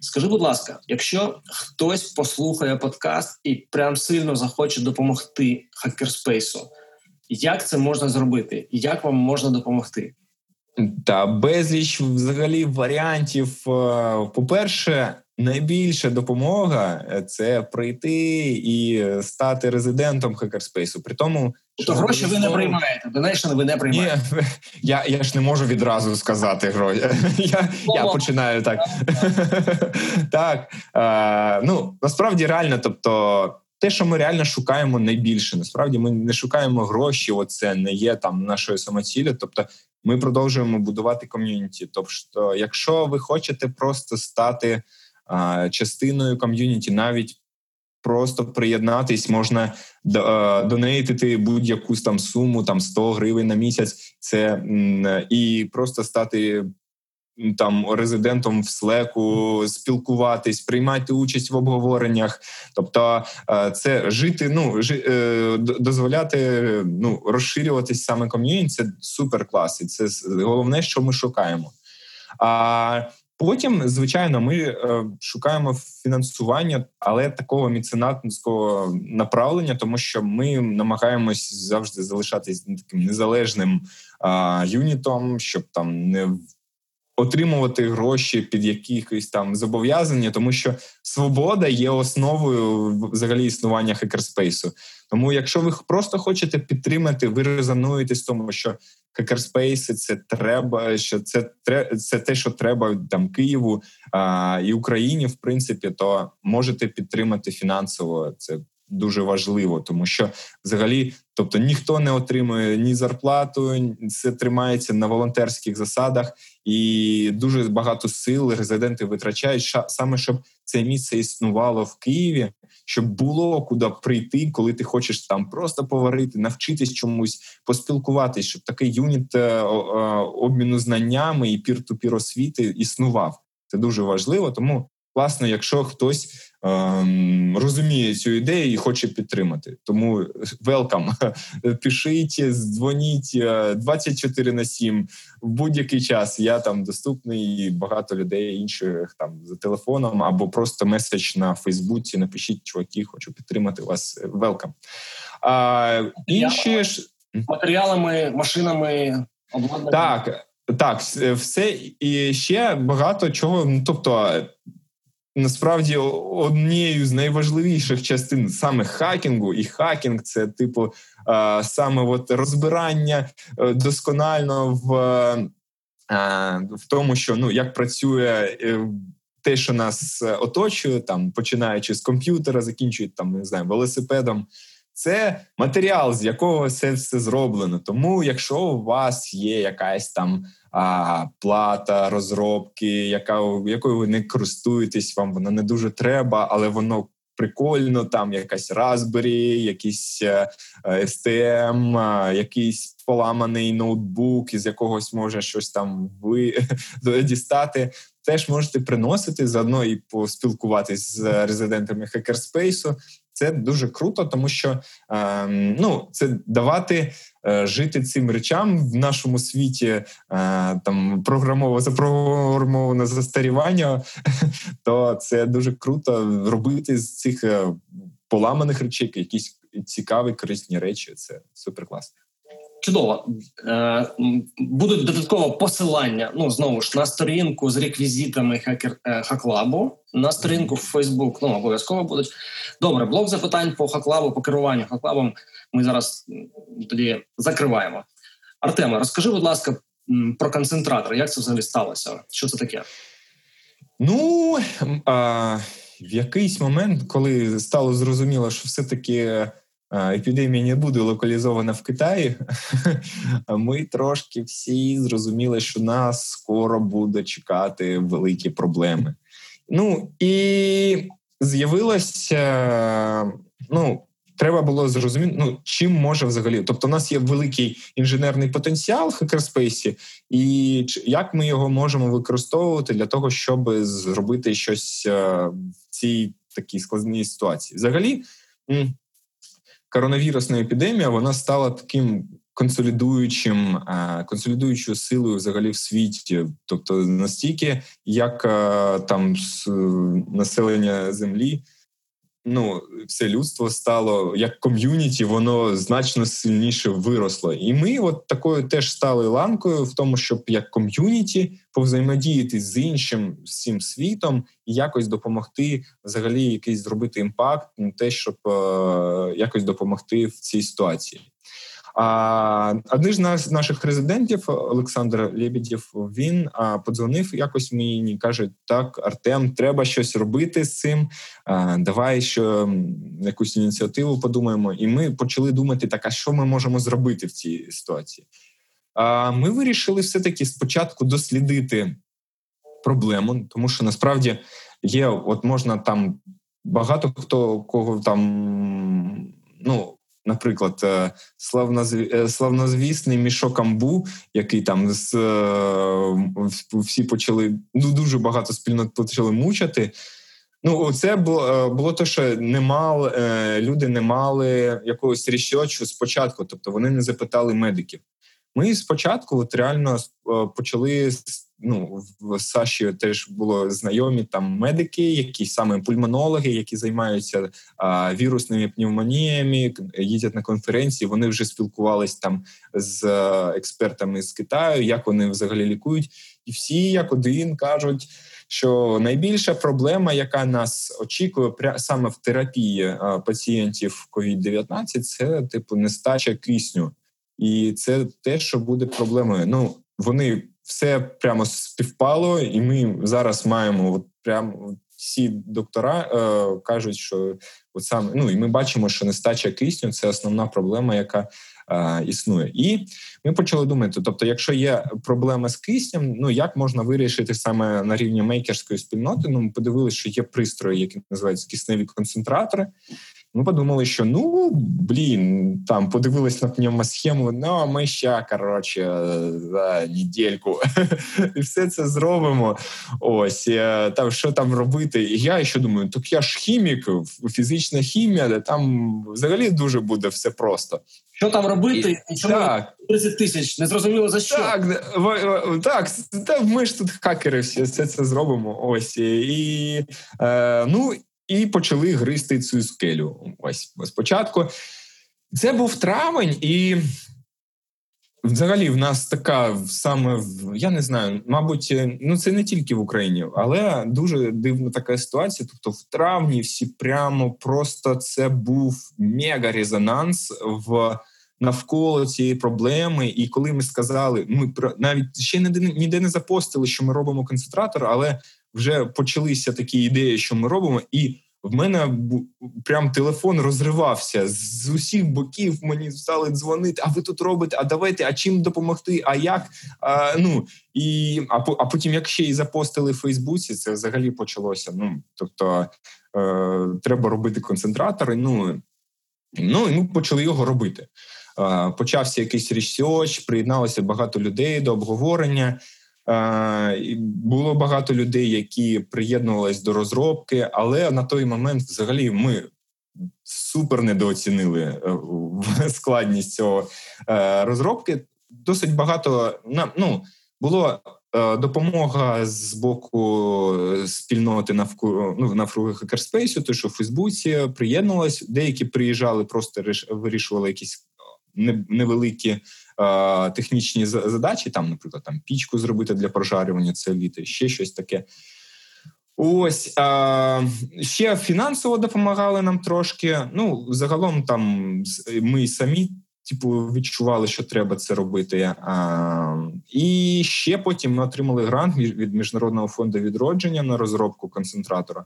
A: Скажи, будь ласка, якщо хтось послухає подкаст і прям сильно захоче допомогти хакерспейсу, як це можна зробити? Як вам можна допомогти?
B: Та безліч взагалі варіантів. По-перше, найбільша допомога е, це прийти і стати резидентом хакерспейсу. При тому,
A: що гроші ви не приймаєте. Donation ви не приймаєте.
B: Ні, я я ж не можу відразу сказати гроші. Я я починаю так. Так ну насправді реально, тобто. Те, що ми реально шукаємо найбільше, насправді ми не шукаємо гроші. Оце не є там нашою самоціллю. Тобто, ми продовжуємо будувати ком'юніті. Тобто, якщо ви хочете просто стати частиною ком'юніті, навіть просто приєднатись, можна донейтити будь-яку там суму, там 100 гривень на місяць. Це і просто стати. Там резидентом в слеку спілкуватись, приймати участь в обговореннях, тобто це жити, ну жи, е, дозволяти ну розширюватись саме ком'юніті, Це супер клас, і це головне, що ми шукаємо. А Потім, звичайно, ми е, шукаємо фінансування, але такого міценатського направлення, тому що ми намагаємось завжди залишатись таким незалежним е, юнітом, щоб там не отримувати гроші під якихось там зобов'язання, тому що свобода є основою взагалі існування хакерспейсу. Тому, якщо ви просто хочете підтримати, ви резонуєте з тому, що хакерспейси це треба, що це це те, що треба там Києву а, і Україні, в принципі, то можете підтримати фінансово. Це дуже важливо, тому що взагалі, тобто ніхто не отримує ні зарплату, це тримається на волонтерських засадах, і дуже багато сил резиденти витрачають саме щоб це місце існувало в Києві щоб було куди прийти, коли ти хочеш там просто поварити, навчитись чомусь, поспілкуватись, щоб такий юніт е, е, обміну знаннями і пір-ту-пір освіти існував. Це дуже важливо. Тому класно, якщо хтось розуміє цю ідею і хоче підтримати. Тому велкам, пишіть, дзвоніть 24 на 7 в будь-який час. Я там доступний і багато людей інших там за телефоном або просто меседж на Фейсбуці. Напишіть, чуваки, хочу підтримати вас. Велкам. А, інші ж
A: матеріалами, машинами
B: обладнанням. Так. Так, все і ще багато чого. Ну тобто, насправді однією з найважливіших частин саме хакінгу, і хакінг це типу саме от розбирання е, досконально в в тому, що ну як працює е, те, що нас оточує, там починаючи з комп'ютера, закінчують там не знаю, велосипедом. Це матеріал, з якого це все зроблено. Тому, якщо у вас є якась там а, плата розробки, яка якою ви не користуєтесь, вам вона не дуже треба, але воно прикольно. Там якась Raspberry, якийсь е, STM, якийсь поламаний ноутбук, із якогось може щось там ви дістати. Теж можете приносити заодно і поспілкуватись з резидентами хакерспейсу. Це дуже круто, тому що е, ну це давати е, жити цим речам в нашому світі е, там програмово запрограмоване застарівання, то це дуже круто робити з цих е, поламаних речей якісь цікаві, корисні речі. Це супер класно.
A: Чудово Е, будуть додатково посилання. Ну знову ж на сторінку з реквізитами хакер е, хаклабу, на сторінку в Фейсбук. Ну обов'язково будуть добре. Блок запитань по хаклабу, по керуванню хаклабом. Ми зараз тоді закриваємо. Артема, розкажи, будь ласка, про концентратор. Як це взагалі сталося? Що це таке?
B: Ну а, в якийсь момент, коли стало зрозуміло, що все таки епідемія не буде локалізована в Китаї, ми трошки всі зрозуміли, що нас скоро буде чекати великі проблеми. Ну і з'явилося, ну. Треба було зрозуміти, ну чим може взагалі. Тобто, у нас є великий інженерний потенціал в хакерспейсі, і як ми його можемо використовувати для того, щоб зробити щось в цій такій складній ситуації? Взагалі, коронавірусна епідемія вона стала таким консолідуючим, е, консолідуючою силою взагалі в світі, тобто настільки, як е, там населення землі ну все людство стало як ком'юніті, воно значно сильніше виросло. І ми, от такою теж стали ланкою в тому, щоб як ком'юніті повзаємодіяти з іншим цим світом і якось допомогти, взагалі, якийсь зробити impact на те, щоб е, якось допомогти в цій ситуації. А один з наших резидентів, Олександр Лебедєв, він подзвонив якось мені каже: Так, Артем, треба щось робити з цим. Давай що якусь ініціативу подумаємо. І ми почали думати, так, а що ми можемо зробити в цій ситуації. А Ми вирішили все-таки спочатку дослідити проблему, тому що насправді є, от можна там багато хто кого там. Наприклад, е, е, славнозвісний мішок амбу, який там з е, всі почали ну дуже багато спільнот почали мучати. Ну, це було було те, що не мали люди не мали якогось рішочу спочатку, тобто вони не запитали медиків. Ми спочатку от реально почали ну в Саші теж було знайомі там медики, які саме пульмонологи, які займаються а, вірусними пневмоніями, їздять на конференції. Вони вже спілкувались там з експертами з Китаю, як вони взагалі лікують, і всі як один кажуть. Що найбільша проблема, яка нас очікує, саме в терапії пацієнтів COVID-19, це типу нестача кисню, і це те, що буде проблемою. Ну вони все прямо співпало, і ми зараз маємо от прямо всі доктора е, кажуть, що от саме ну і ми бачимо, що нестача кисню це основна проблема, яка е, існує. І ми почали думати: тобто, якщо є проблема з киснем, ну як можна вирішити саме на рівні мейкерської спільноти? Ну, ми подивилися, що є пристрої, які називаються кисневі концентратори. Ми подумали, що ну блін, там подивились на пневмосхему, ну ми ще коротше за недільку і все це зробимо. Ось е, там що там робити. І я ще думаю, так я ж хімік, фізична хімія, де там взагалі дуже буде все просто.
A: Що там робити? І чому так. 30 тисяч? Не зрозуміло за що.
B: Так, так, так, ми ж тут хакери всі все це зробимо. Ось і е, ну і почали гризти цю скелю. Ось спочатку. Це був травень, і Взагалі, в нас така саме я не знаю, мабуть, е, ну це не тільки в Україні, але дуже дивна така ситуація. Тобто, в травні всі прямо просто це був мега резонанс в навколо цієї проблеми. І коли ми сказали, ми навіть ще ніде, ніде не запостили, що ми робимо концентратор, але вже почалися такі ідеї, що ми робимо, і в мене прям телефон розривався з усіх боків. Мені стали дзвонити. А ви тут робите? А давайте, а чим допомогти? А як? А, Ну і а а потім, як ще й запостили в Фейсбуці, це взагалі почалося. Ну тобто е, треба робити концентратори. Ну ну і ми почали його робити. Е, почався якийсь ресерч, приєдналося багато людей до обговорення. Було багато людей, які приєднувалися до розробки, але на той момент, взагалі, ми супер недооцінили е, складність цього е, розробки. Досить багато ну, було е, допомога з боку спільноти навколо ну, навкруги хакерспейсу, то що в Фейсбуці приєднувалось, деякі приїжджали, просто вирішували якісь невеликі технічні задачі, там, наприклад, там пічку зробити для прожарювання целіти, ще щось таке. Ось а, ще фінансово допомагали нам трошки. Ну, загалом, там ми самі, типу, відчували, що треба це робити. А, І ще потім ми отримали грант від Міжнародного фонду відродження на розробку концентратора.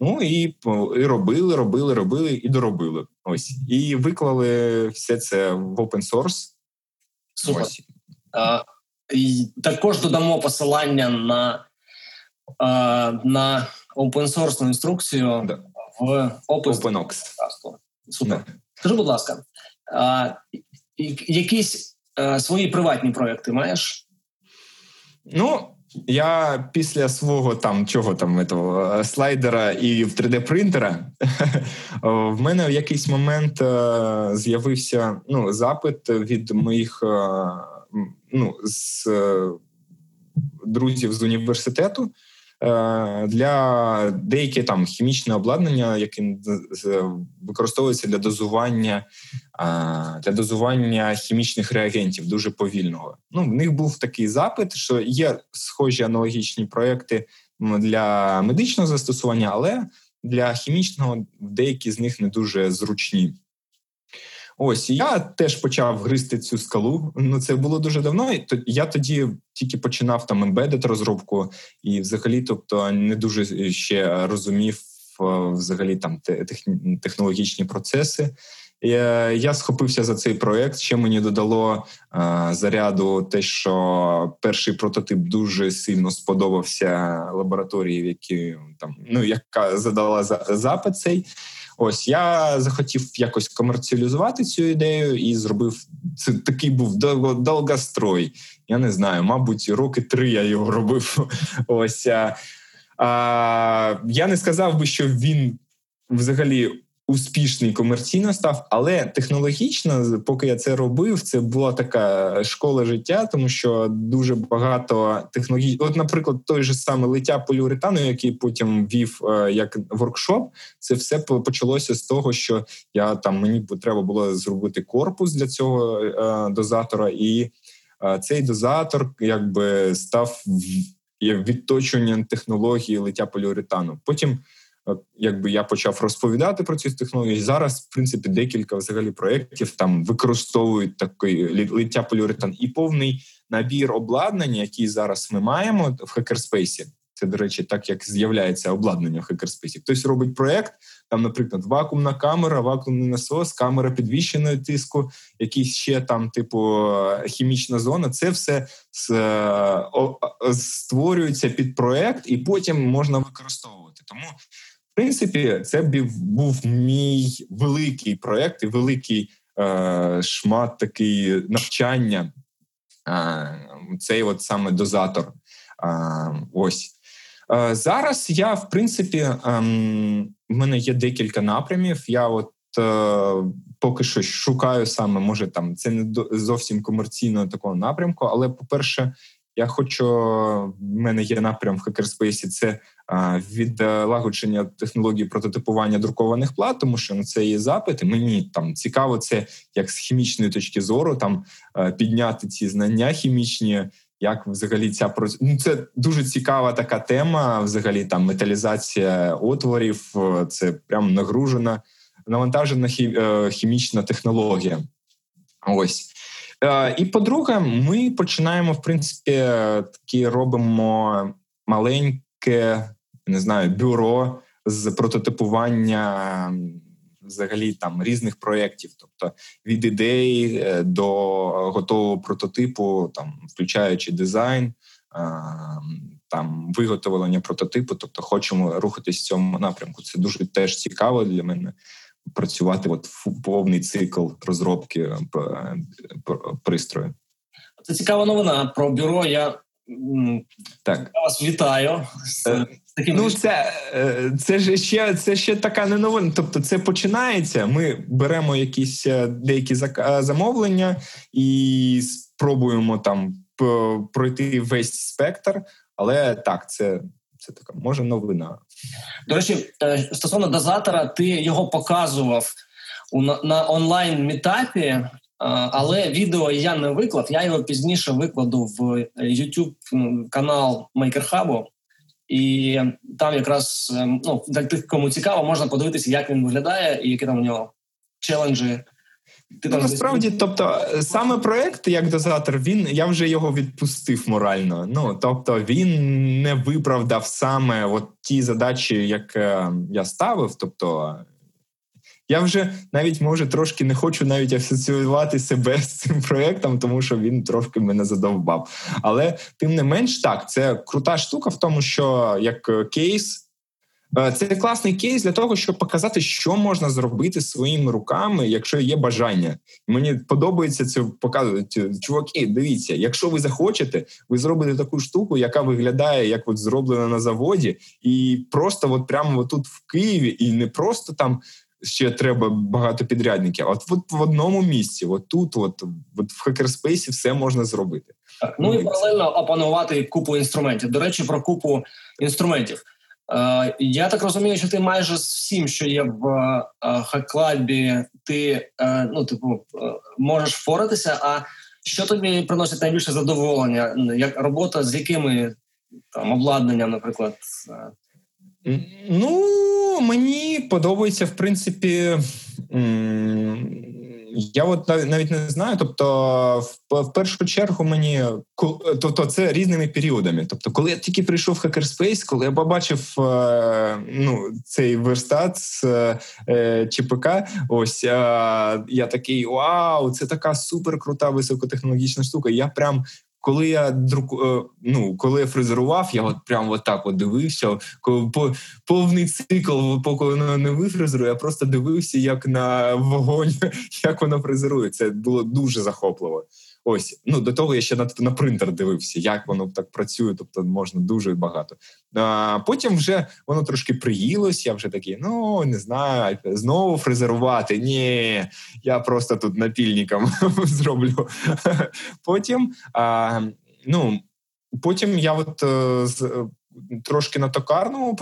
B: Ну і і робили, робили, робили і доробили. Ось і виклали все це в open source.
A: Супер. А, і Також додамо посилання на а, на open-source інструкцію да. в опис.
B: OpenOx.
A: Супер. Да. Скажи, будь ласка, а, якісь а, свої приватні проекти маєш?
B: Ну, я після свого там чого там этого, слайдера і 3D-принтера в мене в якийсь момент е, з'явився ну, запит від моїх е, ну, з е, друзів з університету. Е, для деякі там хімічне обладнання, яке використовується для дозування для дозування хімічних реагентів дуже повільного. Ну, в них був такий запит, що є схожі аналогічні проекти для медичного застосування, але для хімічного деякі з них не дуже зручні. Ось я теж почав гристи цю скалу. Ну це було дуже давно. Я тоді тільки починав там ембедит розробку, і взагалі, тобто, не дуже ще розумів взагалі там технологічні процеси. Я я схопився за цей проект. Ще мені додало а, заряду те, що перший прототип дуже сильно сподобався лабораторії, в які там ну яка задала за запит цей. Ось я захотів якось комерціалізувати цю ідею і зробив це. Такий був довгострой. Я не знаю, мабуть, роки три я його робив. Ось а, я не сказав би, що він взагалі успішний комерційно став, але технологічно, поки я це робив, це була така школа життя, тому що дуже багато технологій. От, наприклад, той же саме лиття поліуретану, який потім вів е, як воркшоп, це все почалося з того, що я там мені треба було зробити корпус для цього е, дозатора, і е, цей дозатор якби став відточенням технології лиття поліуретану. Потім якби я почав розповідати про ці технології. Зараз, в принципі, декілька взагалі проєктів там використовують такий лиття поліуретан і повний набір обладнання, який зараз ми маємо в хакерспейсі. Це, до речі, так як з'являється обладнання в хакерспейсі. Хтось робить проект, там, наприклад, вакуумна камера, вакуумний насос, камера підвищеної тиску, якісь ще там, типу, хімічна зона. Це все створюється під проект, і потім можна використовувати. Тому принципі, це був мій великий проект і великий е, шмат такий навчання. Е, цей от саме дозатор. Е, ось. Е, зараз я, в принципі, е, в мене є декілька напрямів. Я от е, поки що шукаю саме, може там це не зовсім комерційного такого напрямку, але, по-перше, я хочу, в мене є напрям в хакерспейсі це від лагодження технології прототипування друкованих плат, тому що на це є запит. Мені там цікаво, це як з хімічної точки зору там підняти ці знання хімічні. Як взагалі ця ну, це дуже цікава така тема. Взагалі, там металізація отворів, це прям нагружена, навантажена е, хімічна технологія. Ось. Е, і по-друге, ми починаємо, в принципі, такі робимо маленьке, не знаю, бюро з прототипування взагалі там різних проєктів, тобто від ідей е, до готового прототипу, там включаючи дизайн, там виготовлення прототипу, тобто хочемо рухатись в цьому напрямку. Це дуже теж цікаво для мене. Працювати от в повний цикл розробки е, пристрою.
A: Це цікава новина про бюро. Я
B: так.
A: Я вас вітаю.
B: Е, таким ну, це е, це ж ще це ще така не новина. Тобто, це починається. Ми беремо якісь деякі замовлення і спробуємо там пройти весь спектр. Але так, це це така може новина.
A: До речі, стосовно дозатора, ти його показував на онлайн мітапі але відео я не виклав. Я його пізніше викладу в YouTube канал MakerHub, і там якраз ем, ну, для тих, кому цікаво, можна подивитися, як він виглядає і які там у нього челенджі.
B: Ти ну, насправді, тобто, саме проект як дозатор, він я вже його відпустив морально. Ну тобто, він не виправдав саме от ті задачі, як е, я ставив. Тобто, я вже навіть може трошки не хочу навіть асоціювати себе з цим проектом, тому що він трошки мене задовбав. Але тим не менш, так це крута штука в тому, що як е, кейс. Е, це класний кейс для того, щоб показати, що можна зробити своїми руками, якщо є бажання. Мені подобається це показувати. Чуваки, дивіться, якщо ви захочете, ви зробите таку штуку, яка виглядає як от зроблена на заводі, і просто от прямо тут в Києві, і не просто там ще треба багато підрядників. От от в одному місці, от тут, от, от в хакерспейсі, все можна зробити.
A: Так, ну і паралельно опанувати купу інструментів. До речі, про купу інструментів. Е, Я так розумію, що ти майже з всім, що є в е, хаклабі, ти е, ну, типу, можеш впоратися. А що тобі приносить найбільше задоволення? Як робота з якими там обладнанням, наприклад?
B: Ну, мені подобається, в принципі. Я от навіть не знаю. Тобто, в першу чергу мені тобто це різними періодами. Тобто, коли я тільки прийшов в Hackerspace, коли я побачив е, ну, цей верстат з е, ЧПК, ось я такий вау, це така супер крута високотехнологічна штука. Я прям коли я друку, е, ну, коли я фрезерував, я от прямо от так от дивився. По повний цикл, поки воно не вифрезерує, я просто дивився, як на вогонь, як воно фрезерує. Це було дуже захопливо. Ось ну до того я ще на на принтер дивився, як воно так працює, тобто можна дуже багато. А Потім вже воно трошки приїлось. Я вже такий, ну не знаю, знову фрезерувати. Ні, я просто тут напільником зроблю. Потім ну. Потім я от е, трошки на токарному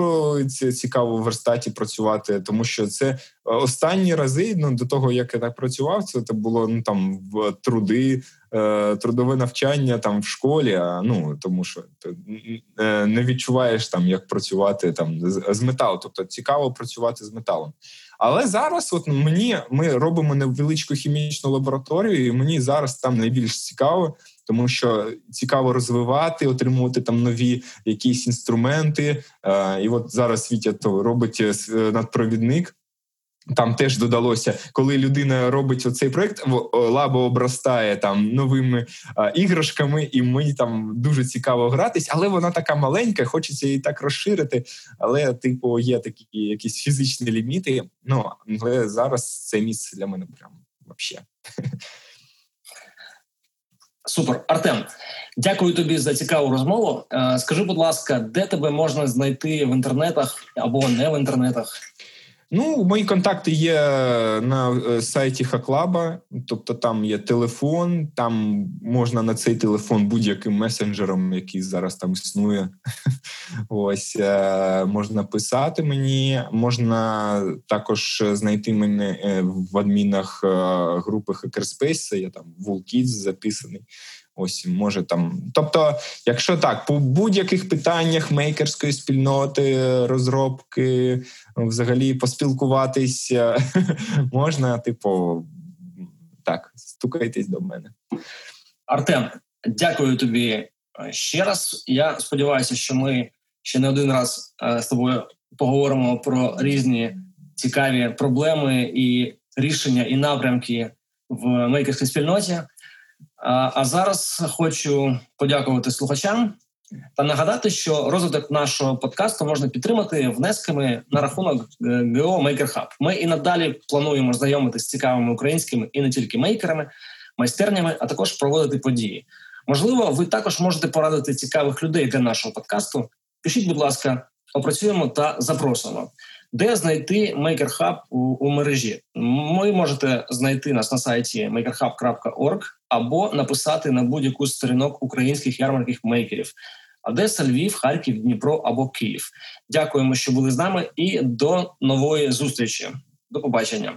B: цікаво в верстаті працювати, тому що це е, останні рази ну, до того, як я так працював, це було ну там в труди, е, трудове навчання там в школі. Ну тому що ти е, не відчуваєш там, як працювати там з металу. Тобто цікаво працювати з металом. Але зараз, от мені ми робимо невеличку хімічну лабораторію, і мені зараз там найбільш цікаво тому що цікаво розвивати, отримувати там нові якісь інструменти. І от зараз Світя то робить е, е, надпровідник. Там теж додалося, коли людина робить оцей проект, лаба обростає там новими а, іграшками, і мені там дуже цікаво гратись, але вона така маленька, хочеться її так розширити. Але, типу, є такі якісь фізичні ліміти. Ну але зараз це місце для мене прям взагалі.
A: Супер, Артем, дякую тобі за цікаву розмову. Е, скажи, будь ласка, де тебе можна знайти в інтернетах або не в інтернетах?
B: Ну, мої контакти є на е, сайті Хаклаба, тобто там є телефон, там можна на цей телефон будь-яким месенджером, який зараз там існує. Ось е, можна писати мені, можна також знайти мене е, в адмінах групи Hackerspace, Я там Вулкіц записаний. Ось може там. Тобто, якщо так, по будь-яких питаннях мейкерської спільноти, розробки, взагалі поспілкуватися, можна, типу, так, стукайтесь до мене.
A: Артем, дякую тобі е, ще раз. Я сподіваюся, що ми ще не один раз е, з тобою поговоримо про різні цікаві проблеми і рішення і напрямки в мейкерській спільноті. А зараз хочу подякувати слухачам та нагадати, що розвиток нашого подкасту можна підтримати внесками на рахунок ГО е, Maker Hub. Ми і надалі плануємо знайомитися з цікавими українськими і не тільки мейкерами, майстернями, а також проводити події. Можливо, ви також можете порадити цікавих людей для нашого подкасту. Пишіть, будь ласка, опрацюємо та запросимо. Де знайти Maker Hub у, у мережі? Ви можете знайти нас на сайті makerhub.org або написати на будь-яку з сторінок українських ярмарків мейкерів. Одеса, Львів, Харків, Дніпро або Київ. Дякуємо, що були з нами, і до нової зустрічі. До побачення.